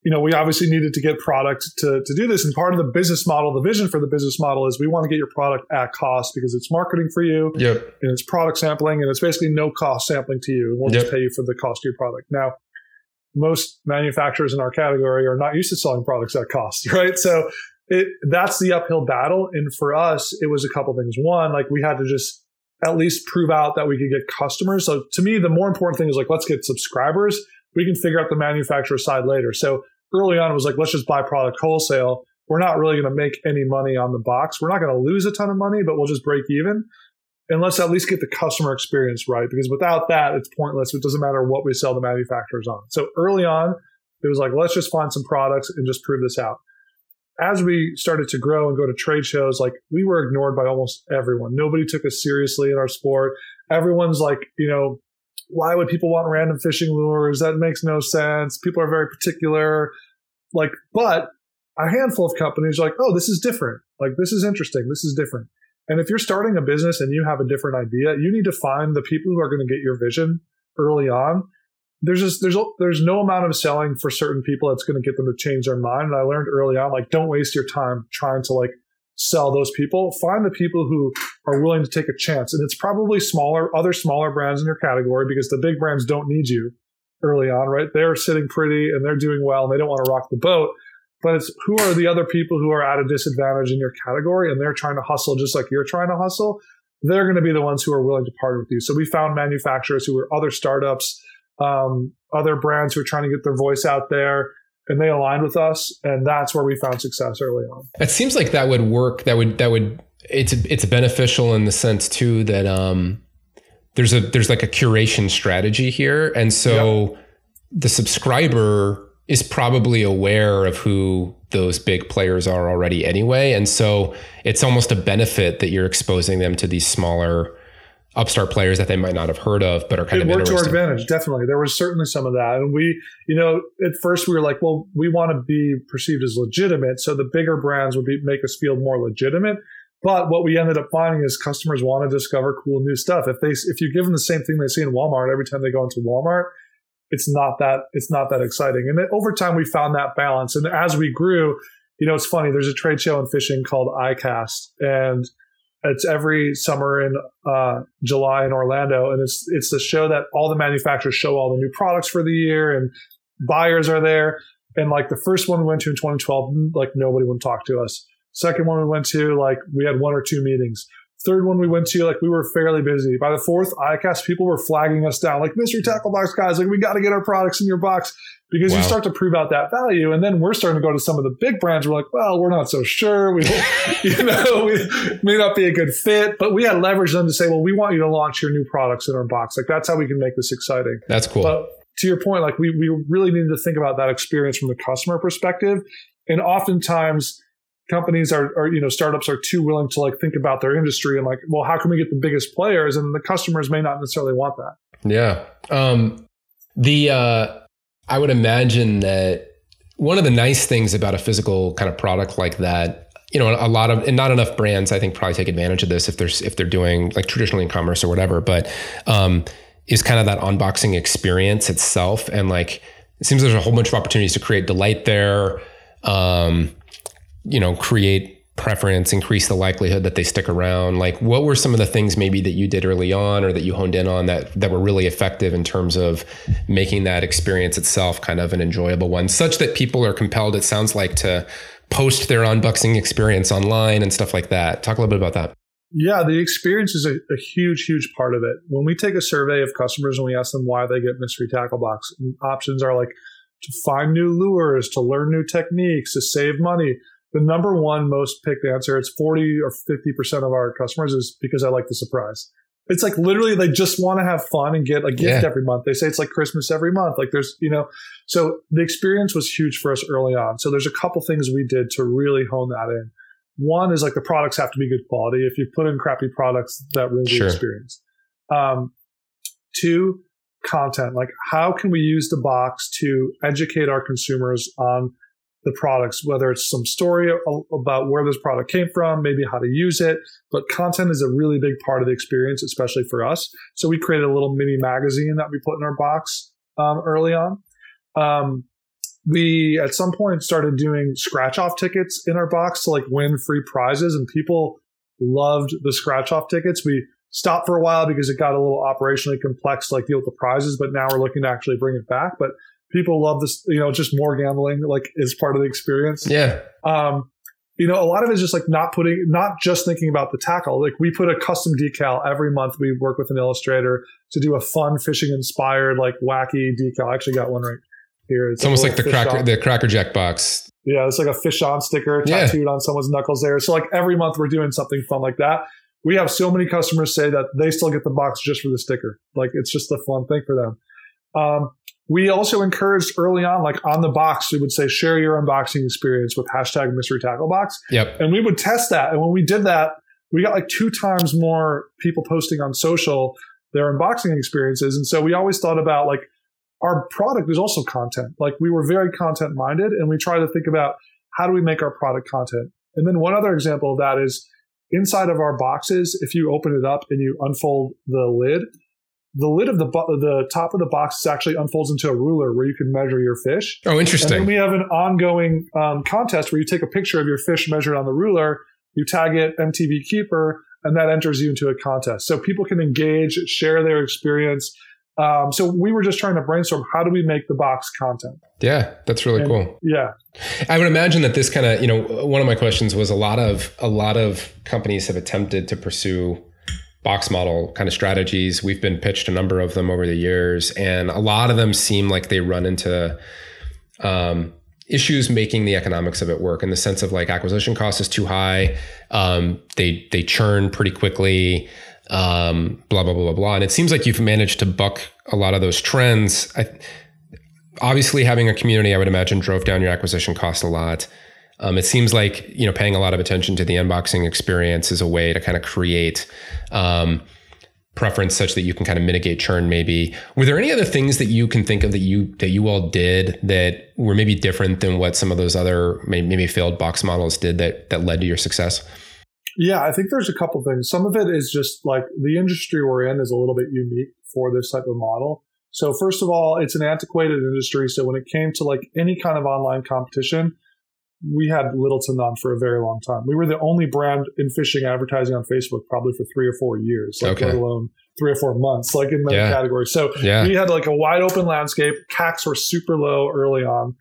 you know, we obviously needed to get product to, to do this. And part of the business model, the vision for the business model is we want to get your product at cost because it's marketing for you. Yep. And it's product sampling and it's basically no cost sampling to you. And we'll yep. just pay you for the cost of your product. Now, most manufacturers in our category are not used to selling products at cost, <laughs> right? So it, that's the uphill battle. And for us, it was a couple things. One, like we had to just at least prove out that we could get customers. So to me, the more important thing is like, let's get subscribers. We can figure out the manufacturer side later. So early on, it was like, let's just buy product wholesale. We're not really going to make any money on the box. We're not going to lose a ton of money, but we'll just break even. And let's at least get the customer experience right because without that, it's pointless. It doesn't matter what we sell the manufacturers on. So early on, it was like, let's just find some products and just prove this out as we started to grow and go to trade shows, like we were ignored by almost everyone. Nobody took us seriously in our sport. Everyone's like, you know, why would people want random fishing lures? That makes no sense. People are very particular. Like, but a handful of companies are like, oh, this is different. Like, this is interesting. This is different. And if you're starting a business and you have a different idea, you need to find the people who are going to get your vision early on there's just there's there's no amount of selling for certain people that's going to get them to change their mind. And I learned early on, like, don't waste your time trying to like sell those people. Find the people who are willing to take a chance, and it's probably smaller, other smaller brands in your category because the big brands don't need you early on, right? They're sitting pretty and they're doing well, and they don't want to rock the boat. but it's who are the other people who are at a disadvantage in your category and they're trying to hustle just like you're trying to hustle. They're going to be the ones who are willing to partner with you. So we found manufacturers who were other startups, um, other brands who are trying to get their voice out there and they aligned with us and that's where we found success early on. It seems like that would work that would that would it's it's beneficial in the sense too that um there's a there's like a curation strategy here. And so yep. the subscriber is probably aware of who those big players are already anyway. And so it's almost a benefit that you're exposing them to these smaller upstart players that they might not have heard of, but are kind it of worked to our advantage. Definitely, there was certainly some of that, and we, you know, at first we were like, well, we want to be perceived as legitimate, so the bigger brands would be, make us feel more legitimate. But what we ended up finding is customers want to discover cool new stuff. If they, if you give them the same thing they see in Walmart every time they go into Walmart, it's not that it's not that exciting. And over time, we found that balance. And as we grew, you know, it's funny. There's a trade show in fishing called ICAST, and it's every summer in uh, July in Orlando, and it's it's the show that all the manufacturers show all the new products for the year, and buyers are there. And like the first one we went to in 2012, like nobody would talk to us. Second one we went to, like we had one or two meetings. Third one we went to, like we were fairly busy. By the fourth ICAST, people were flagging us down, like mystery tackle box guys, like we got to get our products in your box because wow. you start to prove out that value. And then we're starting to go to some of the big brands. We're like, well, we're not so sure. We, <laughs> you know, we may not be a good fit, but we had leverage them to say, well, we want you to launch your new products in our box. Like that's how we can make this exciting. That's cool. But to your point, like we, we really needed to think about that experience from the customer perspective. And oftentimes companies are, are, you know, startups are too willing to like think about their industry and like, well, how can we get the biggest players? And the customers may not necessarily want that. Yeah. Um, the, uh, I would imagine that one of the nice things about a physical kind of product like that, you know, a lot of and not enough brands I think probably take advantage of this if they're if they're doing like traditional e-commerce or whatever, but um, is kind of that unboxing experience itself and like it seems there's a whole bunch of opportunities to create delight there. Um, you know, create preference, increase the likelihood that they stick around? Like, what were some of the things maybe that you did early on or that you honed in on that that were really effective in terms of making that experience itself kind of an enjoyable one, such that people are compelled, it sounds like, to post their unboxing experience online and stuff like that. Talk a little bit about that. Yeah, the experience is a, a, huge, huge part of it. When we take a survey of customers and we ask them why they get Mystery Tackle Box, options are like to find new lures, to learn new techniques, to save money the number one most picked answer, it's 40 or 50% of our customers is because I like the surprise. It's like literally they just want to have fun and get a gift yeah. every month. They say it's like Christmas every month. Like there's, you know, so the experience was huge for us early on. So there's a couple things we did to really hone that in. One is like the products have to be good quality. If you put in crappy products, that ruins sure. the experience. Um, two, content. Like how can we use the box to educate our consumers on the products, whether it's some story about where this product came from, maybe how to use it. But content is a really big part of the experience, especially for us. So we created a little mini magazine that we put in our box um, early on. Um, we at some point started doing scratch off tickets in our box to like win free prizes, and people loved the scratch off tickets. We stopped for a while because it got a little operationally complex to like deal with the prizes, but now we're looking to actually bring it back. But people love this, you know, just more gambling, like is part of the experience. Yeah. Um, you know, a lot of it is just like not putting, not just thinking about the tackle. Like we put a custom decal every month. We work with an illustrator to do a fun fishing inspired, like wacky decal. I actually got one right here. It's, it's almost like the cracker, on. the Cracker Jack box. Yeah, it's like a fish on sticker tattooed yeah. on someone's knuckles there. So like every month we're doing something fun like that. We have so many customers say that they still get the box just for the sticker. Like it's just a fun thing for them. Um, we also encouraged early on, like on the box, we would say, share your unboxing experience with hashtag mystery tackle box. Yep. And we would test that. And when we did that, we got like two times more people posting on social their unboxing experiences. And so we always thought about like our product is also content. Like we were very content minded and we try to think about how do we make our product content. And then one other example of that is inside of our boxes, if you open it up and you unfold the lid, the lid of the the top of the box actually unfolds into a ruler where you can measure your fish. Oh, interesting. And we have an ongoing um, contest where you take a picture of your fish measured on the ruler, you tag it MTB Keeper, and that enters you into a contest. So people can engage, share their experience. Um, so we were just trying to brainstorm how do we make the box content. Yeah, that's really And- cool. Yeah, I would imagine that this kind of, you know, one of my questions was a lot of a lot of companies have attempted to pursue box model kind of strategies. We've been pitched a number of them over the years, and a lot of them seem like they run into um, issues making the economics of it work in the sense of like acquisition cost is too high. Um, they they churn pretty quickly. Um, blah blah blah blah blah. And it seems like you've managed to buck a lot of those trends. I, obviously, having a community, I would imagine, drove down your acquisition cost a lot. Um, it seems like you know paying a lot of attention to the unboxing experience is a way to kind of create um, preference such that you can kind of mitigate churn. Maybe were there any other things that you can think of that you that you all did that were maybe different than what some of those other maybe failed box models did that that led to your success? yeah. I think there's a couple things. Some of it is just like the industry we're in is a little bit unique for this type of model. So first of all, it's an antiquated industry. So when it came to like any kind of online competition, we had little to none for a very long time. We were the only brand in fishing advertising on Facebook probably for three or four years, like Okay. let alone three or four months, like in many Yeah. categories. So Yeah, we had like a wide open landscape. CACs were super low early on.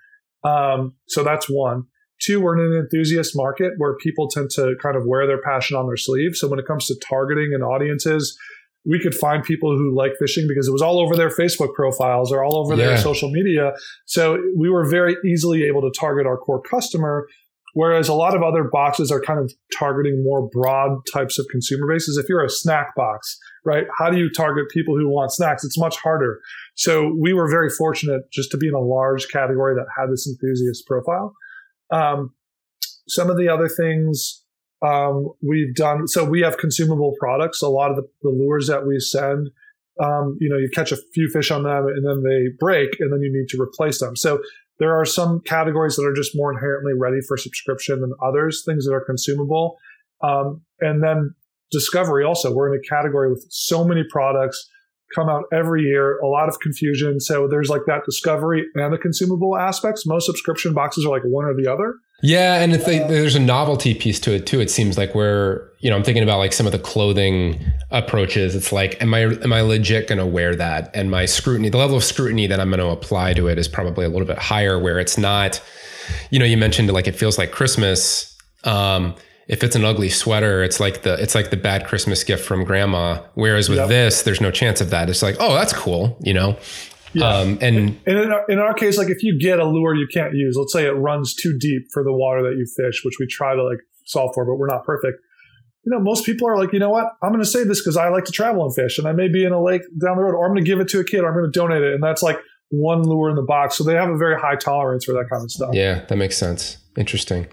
Um, so that's one. Two, we're in an enthusiast market where people tend to kind of wear their passion on their sleeve. So when it comes to targeting and audiences, we could find people who like fishing because it was all over their Facebook profiles or all over Yeah. their social media. So we were very easily able to target our core customer. Whereas a lot of other boxes are kind of targeting more broad types of consumer bases. If you're a snack box, right? How do you target people who want snacks? It's much harder. So we were very fortunate just to be in a large category that had this enthusiast profile. Um, some of the other things um, we've done, so we have consumable products. A lot of the, the lures that we send, um, you know, you catch a few fish on them and then they break and then you need to replace them. So there are some categories that are just more inherently ready for subscription than others, things that are consumable. Um, and then discovery also, we're in a category with so many products come out every year, a lot of confusion. So there's like that discovery and the consumable aspects. Most subscription boxes are like one or the other. Yeah, and if they, there's a novelty piece to it too. It seems like where you know I'm thinking about like some of the clothing approaches. It's like, am I am I legit going to wear that? And my scrutiny, the level of scrutiny that I'm going to apply to it is probably a little bit higher. Where it's not, you know, you mentioned like it feels like Christmas. Um, if it's an ugly sweater, it's like the it's like the bad Christmas gift from grandma. Whereas with Yep. this, there's no chance of that. It's like, oh, that's cool, you know. Um, and And in our, in our case, like if you get a lure you can't use, let's say it runs too deep for the water that you fish, which we try to like solve for, but we're not perfect. You know, most people are like, you know what? I'm going to say this because I like to travel and fish, and I may be in a lake down the road, or I'm going to give it to a kid, or I'm going to donate it, and that's like one lure in the box. So they have a very high tolerance for that kind of stuff. Yeah, that makes sense. Interesting.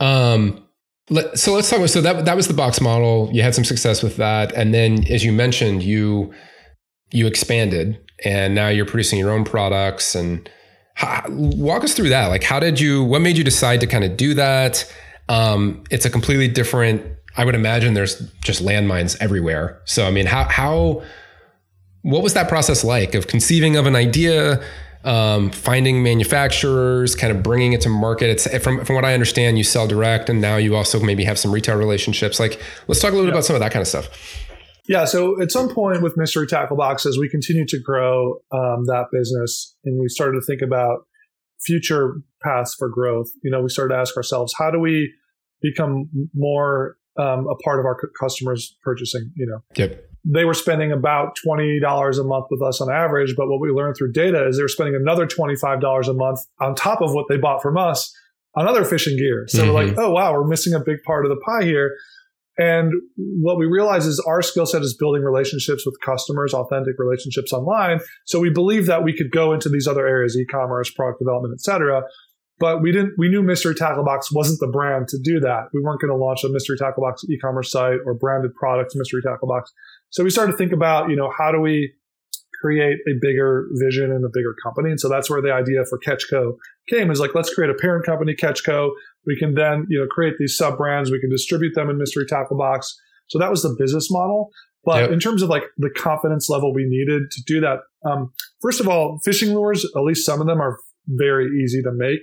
Um, let, so let's talk about so that that was the box model. You had some success with that, and then as you mentioned, you you expanded, and now you're producing your own products. And how, walk us through that. Like, how did you? What made you decide to kind of do that? Um, it's a completely different. I would imagine there's just landmines everywhere. So I mean, how how what was that process like of conceiving of an idea? um, finding manufacturers, kind of bringing it to market. It's from from what I understand, you sell direct, and now you also maybe have some retail relationships. Like, let's talk a little bit about some of that kind of stuff. Yeah. So at some point with Mystery Tackle Boxes, we continued to grow um, that business and we started to think about future paths for growth. You know, we started to ask ourselves, how do we become more um, a part of our customers' purchasing? You know, Yep. they were spending about $20 a month with us on average. But what we learned through data is they were spending another $25 a month on top of what they bought from us on other fishing gear. So we're like, oh, wow, we're missing a big part of the pie here. And what we realize is our skill set is building relationships with customers, authentic relationships online. So we believe that we could go into these other areas, e-commerce, product development, et cetera. But we didn't, we knew Mystery Tackle Box wasn't the brand to do that. We weren't going to launch a Mystery Tackle Box e-commerce site or branded product Mystery Tackle Box. So we started to think about, you know, how do we create a bigger vision and a bigger company? And so that's where the idea for Catch Co came is like, let's create a parent company, Catch Co. We can then, you know, create these sub brands. We can distribute them in Mystery Tackle Box. So that was the business model. But Yep. in terms of like the confidence level we needed to do that, um, first of all, fishing lures, at least some of them are very easy to make.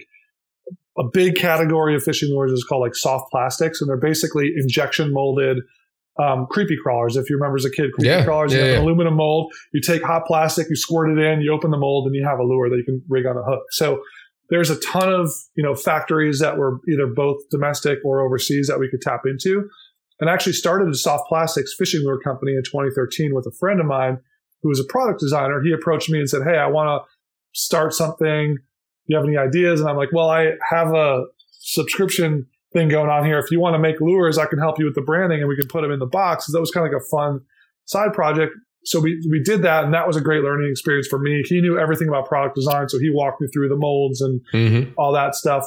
A big category of fishing lures is called like soft plastics, and they're basically injection molded um, creepy crawlers. If you remember as a kid, creepy Yeah, crawlers, yeah, you have yeah. an aluminum mold, you take hot plastic, you squirt it in, you open the mold, and you have a lure that you can rig on a hook. So there's a ton of you know factories that were either both domestic or overseas that we could tap into. And actually started a soft plastics fishing lure company in 2013 with a friend of mine who was a product designer. He approached me and said, "Hey, I want to start something. Do you have any ideas?" And I'm like, "Well, I have a subscription thing going on here. If you want to make lures, I can help you with the branding and we can put them in the box." That was kind of like a fun side project. So we, we did that, and that was a great learning experience for me. He knew everything about product design, so he walked me through the molds and Mm-hmm. all that stuff.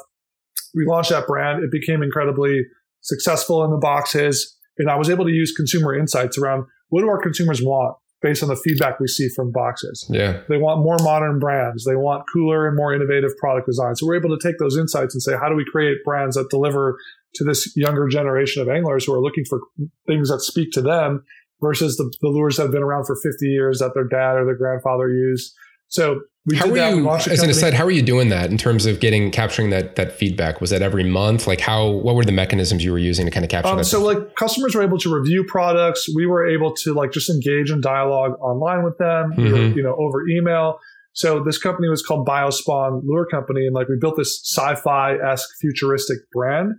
We launched that brand. It became incredibly successful in the boxes. And I was able to use consumer insights around what do our consumers want based on the feedback we see from boxes. Yeah. They want more modern brands. They want cooler and more innovative product design. So we're able to take those insights and say, how do we create brands that deliver to this younger generation of anglers who are looking for things that speak to them versus the, the lures that have been around for 50 years that their dad or their grandfather used. So we How did were that. You, as an company. aside, how were you doing that in terms of getting capturing that that feedback? Was that every month? Like how? What were the mechanisms you were using to kind of capture Um, that? so like customers were able to review products. We were able to like just engage in dialogue online with them, were, Mhm. you know, over email. So this company was called Biospawn Lure Company, and like we built this sci-fi esque futuristic brand,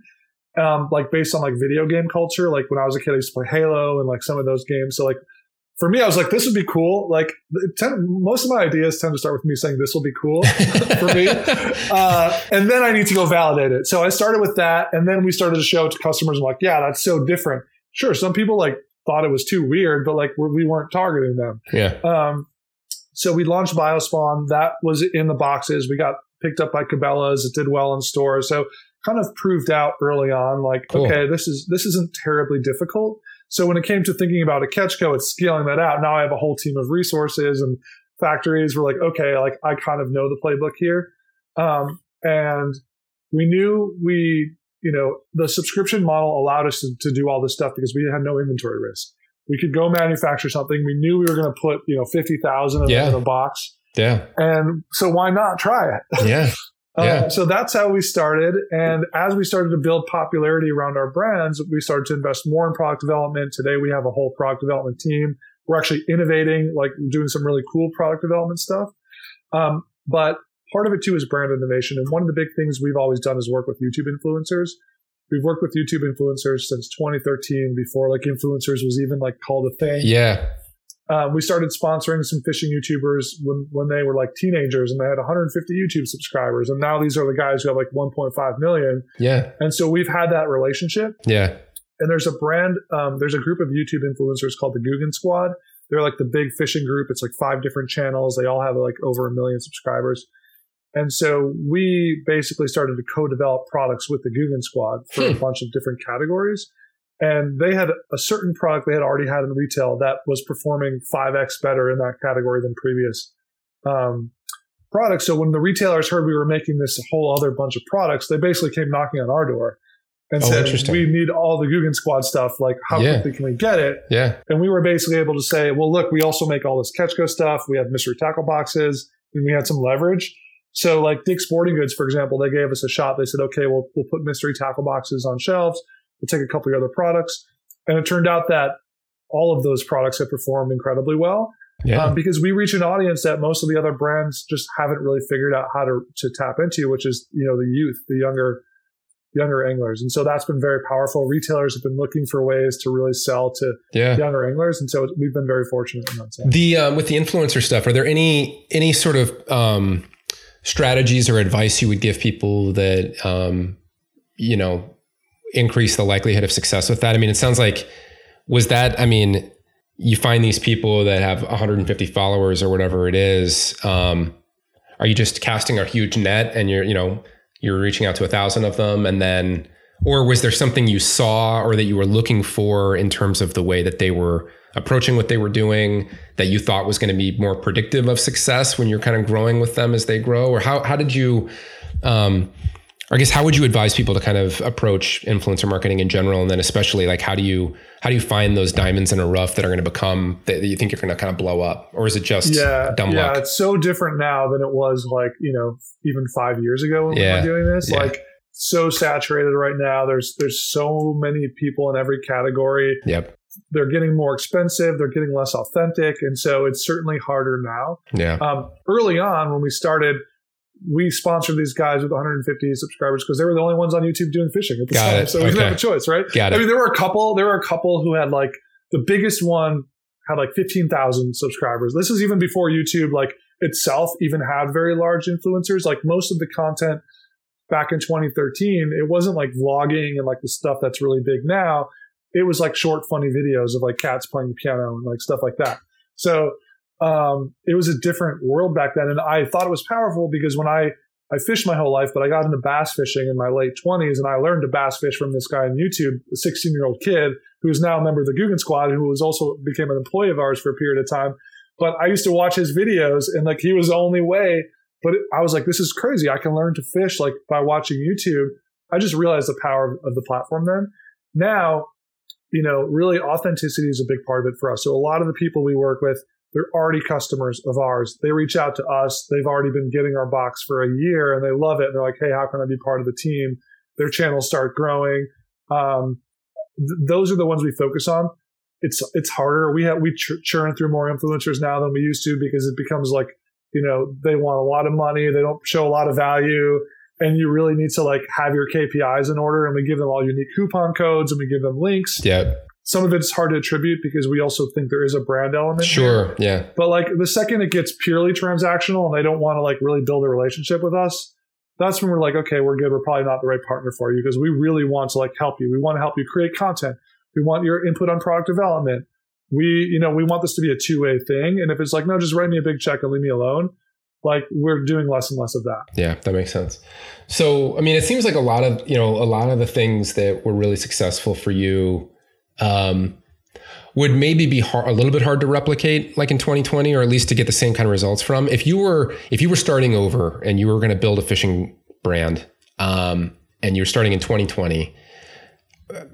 um, like based on like video game culture. Like when I was a kid, I used to play Halo and like some of those games. So like for me, I was like, this would be cool. Like it tend, most of my ideas tend to start with me saying this will be cool <laughs> for me. Uh, and then I need to go validate it. So I started with that, and then we started to show it to customers. I'm like, yeah, that's so different. Sure, some people like thought it was too weird, but like we weren't targeting them. yeah. Um, so we launched Biospawn. That was in the boxes. We got picked up by Cabela's. It did well in stores. So kind of proved out early on, like, Cool. okay, this is this isn't terribly difficult. So when it came to thinking about a catch co, it's scaling that out. Now I have a whole team of resources and factories. We're like, okay, like I kind of know the playbook here. Um, and we knew we, you know, the subscription model allowed us to, to do all this stuff because we had no inventory risk. We could go manufacture something. We knew we were going to put, you know, 50,000 of Yeah. in a box. Yeah. And so why not try it? Yeah. <laughs> Uh, Yeah. so that's how we started. And as we started to build popularity around our brands, we started to invest more in product development. Today, we have a whole product development team. We're actually innovating, like doing some really cool product development stuff. Um, but part of it too is brand innovation. And one of the big things we've always done is work with YouTube influencers. We've worked with YouTube influencers since 2013, before like influencers was even like called a thing. Yeah. Um, we started sponsoring some fishing YouTubers when, when they were like teenagers and they had 150 YouTube subscribers. And now these are the guys who have like 1.5 million. Yeah. And so we've had that relationship. Yeah. And there's a brand, um, there's a group of YouTube influencers called the Googan Squad. They're like the big fishing group. It's like five different channels. They all have like over a million subscribers. And so we basically started to co-develop products with the Googan Squad for a Hmm. bunch of different categories. And they had a certain product they had already had in retail that was performing 5x better in that category than previous um, products. So when the retailers heard we were making this whole other bunch of products, they basically came knocking on our door and Oh, said, "We need all the Googan Squad stuff. Like, how Yeah. quickly can we get it?" Yeah. And we were basically able to say, "Well, look, we also make all this Catch Co stuff. We have mystery tackle boxes, and we had some leverage." So, like Dick's Sporting Goods, for example, they gave us a shot. They said, "Okay, we'll we'll put mystery tackle boxes on shelves. We'll take a couple of other products," and it turned out that all of those products have performed incredibly well Yeah. um, because we reach an audience that most of the other brands just haven't really figured out how to to tap into, which is you know the youth, the younger younger anglers, and so that's been very powerful. Retailers have been looking for ways to really sell to yeah. younger anglers, and so we've been very fortunate in that sense. The um, with the influencer stuff, are there any any sort of um, strategies or advice you would give people that um, you know increase the likelihood of success with that? I mean, it sounds like was that. I mean, you find these people that have 150 followers or whatever it is. Um, are you just casting a huge net and you're you know you're reaching out to a thousand of them and then or was there something you saw or that you were looking for in terms of the way that they were approaching what they were doing that you thought was going to be more predictive of success when you're kind of growing with them as they grow or how, how did you um, I guess how would you advise people to kind of approach influencer marketing in general, and then especially like how do you how do you find those diamonds in a rough that are going to become that you think you're going to kind of blow up, or is it just Yeah, dumb yeah, luck? it's so different now than it was like you know even five years ago when Yeah, we were doing this. yeah. Like so saturated right now. There's there's so many people in every category. Yep. they're getting more expensive, they're getting less authentic, and so it's certainly harder now. Yeah. Um, early on, when we started, we sponsored these guys with 150 subscribers because they were the only ones on YouTube doing fishing at the Got time. it. So we didn't have a choice, right? Got I it. mean, there were a couple. There were a couple who had like the biggest one had like 15,000 subscribers. This is even before YouTube like itself even had very large influencers. Like most of the content back in 2013, it wasn't like vlogging and like the stuff that's really big now. It was like short, funny videos of like cats playing the piano and like stuff like that. So um, it was a different world back then, and I thought it was powerful because when I I fished my whole life, but I got into bass fishing in my late 20s, and I learned to bass fish from this guy on YouTube, a 16 year old kid who's now a member of the Googan Squad, who was also became an employee of ours for a period of time. But I used to watch his videos, and like he was the only way. But I was like, this is crazy. I can learn to fish like by watching YouTube. I just realized the power of the platform then. Now, you know, really authenticity is a big part of it for us. So a lot of the people we work with, they're already customers of ours. They reach out to us. They've already been getting our box for a year and they love it. And they're like, hey, how can I be part of the team? Their channels start growing. Um, th- those are the ones we focus on. It's it's harder. We have we ch- churn through more influencers now than we used to because it becomes like you know they want a lot of money. They don't show a lot of value, and you really need to like have your KPIs in order. And we give them all unique coupon codes and we give them links. Yeah. Some of it's hard to attribute because we also think there is a brand element. Sure. Yeah. But like the second it gets purely transactional and they don't want to like really build a relationship with us, that's when we're like, okay, we're good. We're probably not the right partner for you because we really want to like help you. We want to help you create content. We want your input on product development. We, you know, we want this to be a two way thing. And if it's like, no, just write me a big check and leave me alone, like we're doing less and less of that. Yeah, that makes sense. So, I mean, it seems like a lot of, you know, a lot of the things that were really successful for you um, would maybe be hard, a little bit hard to replicate like in 2020 or at least to get the same kind of results from. If you were if you were starting over and you were going to build a fishing brand um, and you're starting in 2020, uh,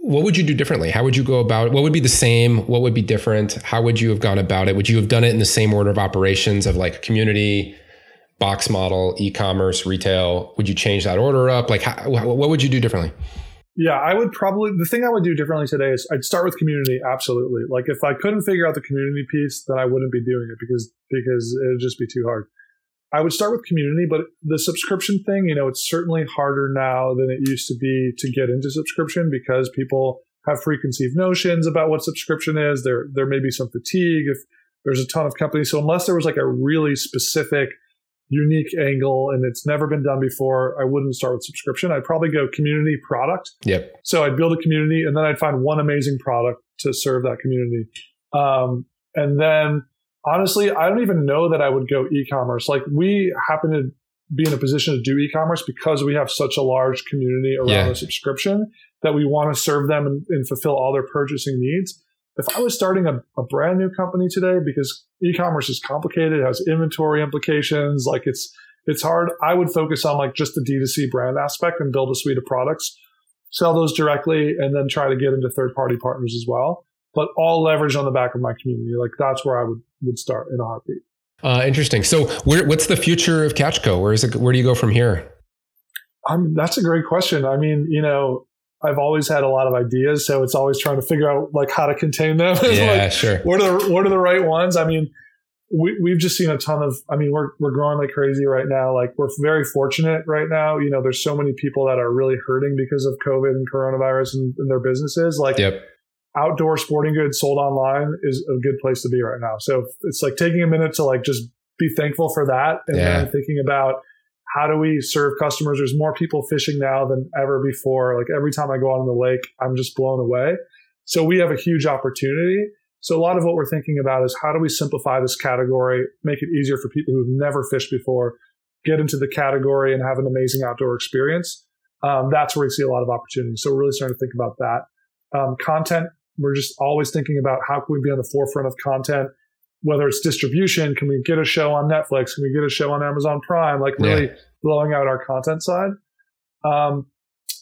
what would you do differently? How would you go about it? What would be the same? What would be different? How would you have gone about it? Would you have done it in the same order of operations of like community, box model, e-commerce, retail? Would you change that order up? Like, how, what would you do differently? Yeah, I would probably the thing I would do differently today is I'd start with community. Absolutely. Like if I couldn't figure out the community piece, then I wouldn't be doing it because because it would just be too hard. I would start with community, but the subscription thing, you know, it's certainly harder now than it used to be to get into subscription because people have preconceived notions about what subscription is. There there may be some fatigue if there's a ton of companies. So unless there was like a really specific unique angle and it's never been done before, I wouldn't start with subscription. I'd probably go community product. Yep. So I'd build a community and then I'd find one amazing product to serve that community. Um, and then honestly, I don't even know that I would go e-commerce. Like we happen to be in a position to do e-commerce because we have such a large community around Yeah. a subscription that we want to serve them and, and fulfill all their purchasing needs. If I was starting a, a brand new company today, because e-commerce is complicated, it has inventory implications, like it's it's hard. I would focus on like just the D2C brand aspect and build a suite of products, sell those directly, and then try to get into third party partners as well. But all leverage on the back of my community. Like that's where I would would start in a heartbeat. Uh, interesting. So, where, what's the future of Catch Co? Where is it? Where do you go from here? Um, that's a great question. I mean, you know, I've always had a lot of ideas, so it's always trying to figure out like how to contain them. <laughs> Yeah, like, sure. what are the what are the right ones? I mean, we we've just seen a ton of. I mean, we're we're growing like crazy right now. Like we're very fortunate right now. You know, there's so many people that are really hurting because of COVID and coronavirus and, and their businesses. Like Yep. outdoor sporting goods sold online is a good place to be right now. So it's like taking a minute to like just be thankful for that and Yeah. then thinking about how do we serve customers? There's more people fishing now than ever before. Like every time I go out on the lake, I'm just blown away. So we have a huge opportunity. So a lot of what we're thinking about is how do we simplify this category, make it easier for people who've never fished before, get into the category and have an amazing outdoor experience. Um, that's where we see a lot of opportunity. So we're really starting to think about that. Um, content, we're just always thinking about how can we be on the forefront of content, whether it's distribution, can we get a show on Netflix, can we get a show on Amazon Prime, like really blowing out our content side. Um,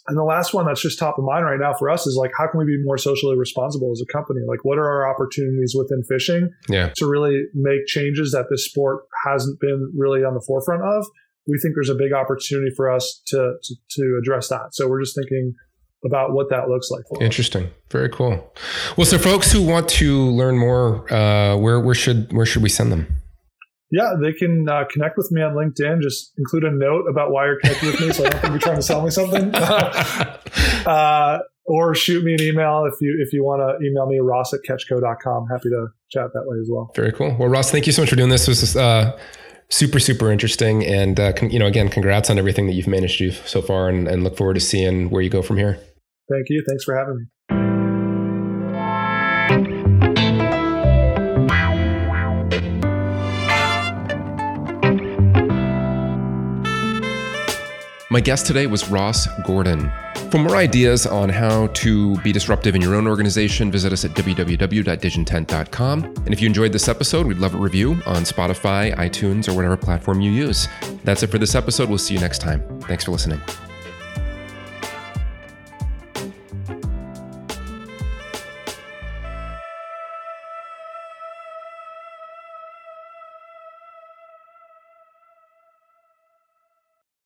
and the last one that's just top of mind right now for us is like, how can we be more socially responsible as a company? Like, what are our opportunities within fishing Yeah. to really make changes that this sport hasn't been really on the forefront of? We think there's a big opportunity for us to, to, to address that. So we're just thinking about what that looks like. Interesting. Very cool. Well, so folks who want to learn more, uh, where where should where should we send them? Yeah, they can uh, connect with me on LinkedIn. Just include a note about why you're connecting with me, so I don't think you're trying to sell me something. <laughs> uh, or shoot me an email if you if you want to email me ross at catchco.com. Happy to chat that way as well. Very cool. Well, Ross, thank you so much for doing this. This was uh, super super interesting, and uh, con- you know, again, congrats on everything that you've managed to do so far, and, and look forward to seeing where you go from here. Thank you. Thanks for having me. My guest today was Ross Gordon. For more ideas on how to be disruptive in your own organization, visit us at www.digintent.com. And if you enjoyed this episode, we'd love a review on Spotify, iTunes, or whatever platform you use. That's it for this episode. We'll see you next time. Thanks for listening.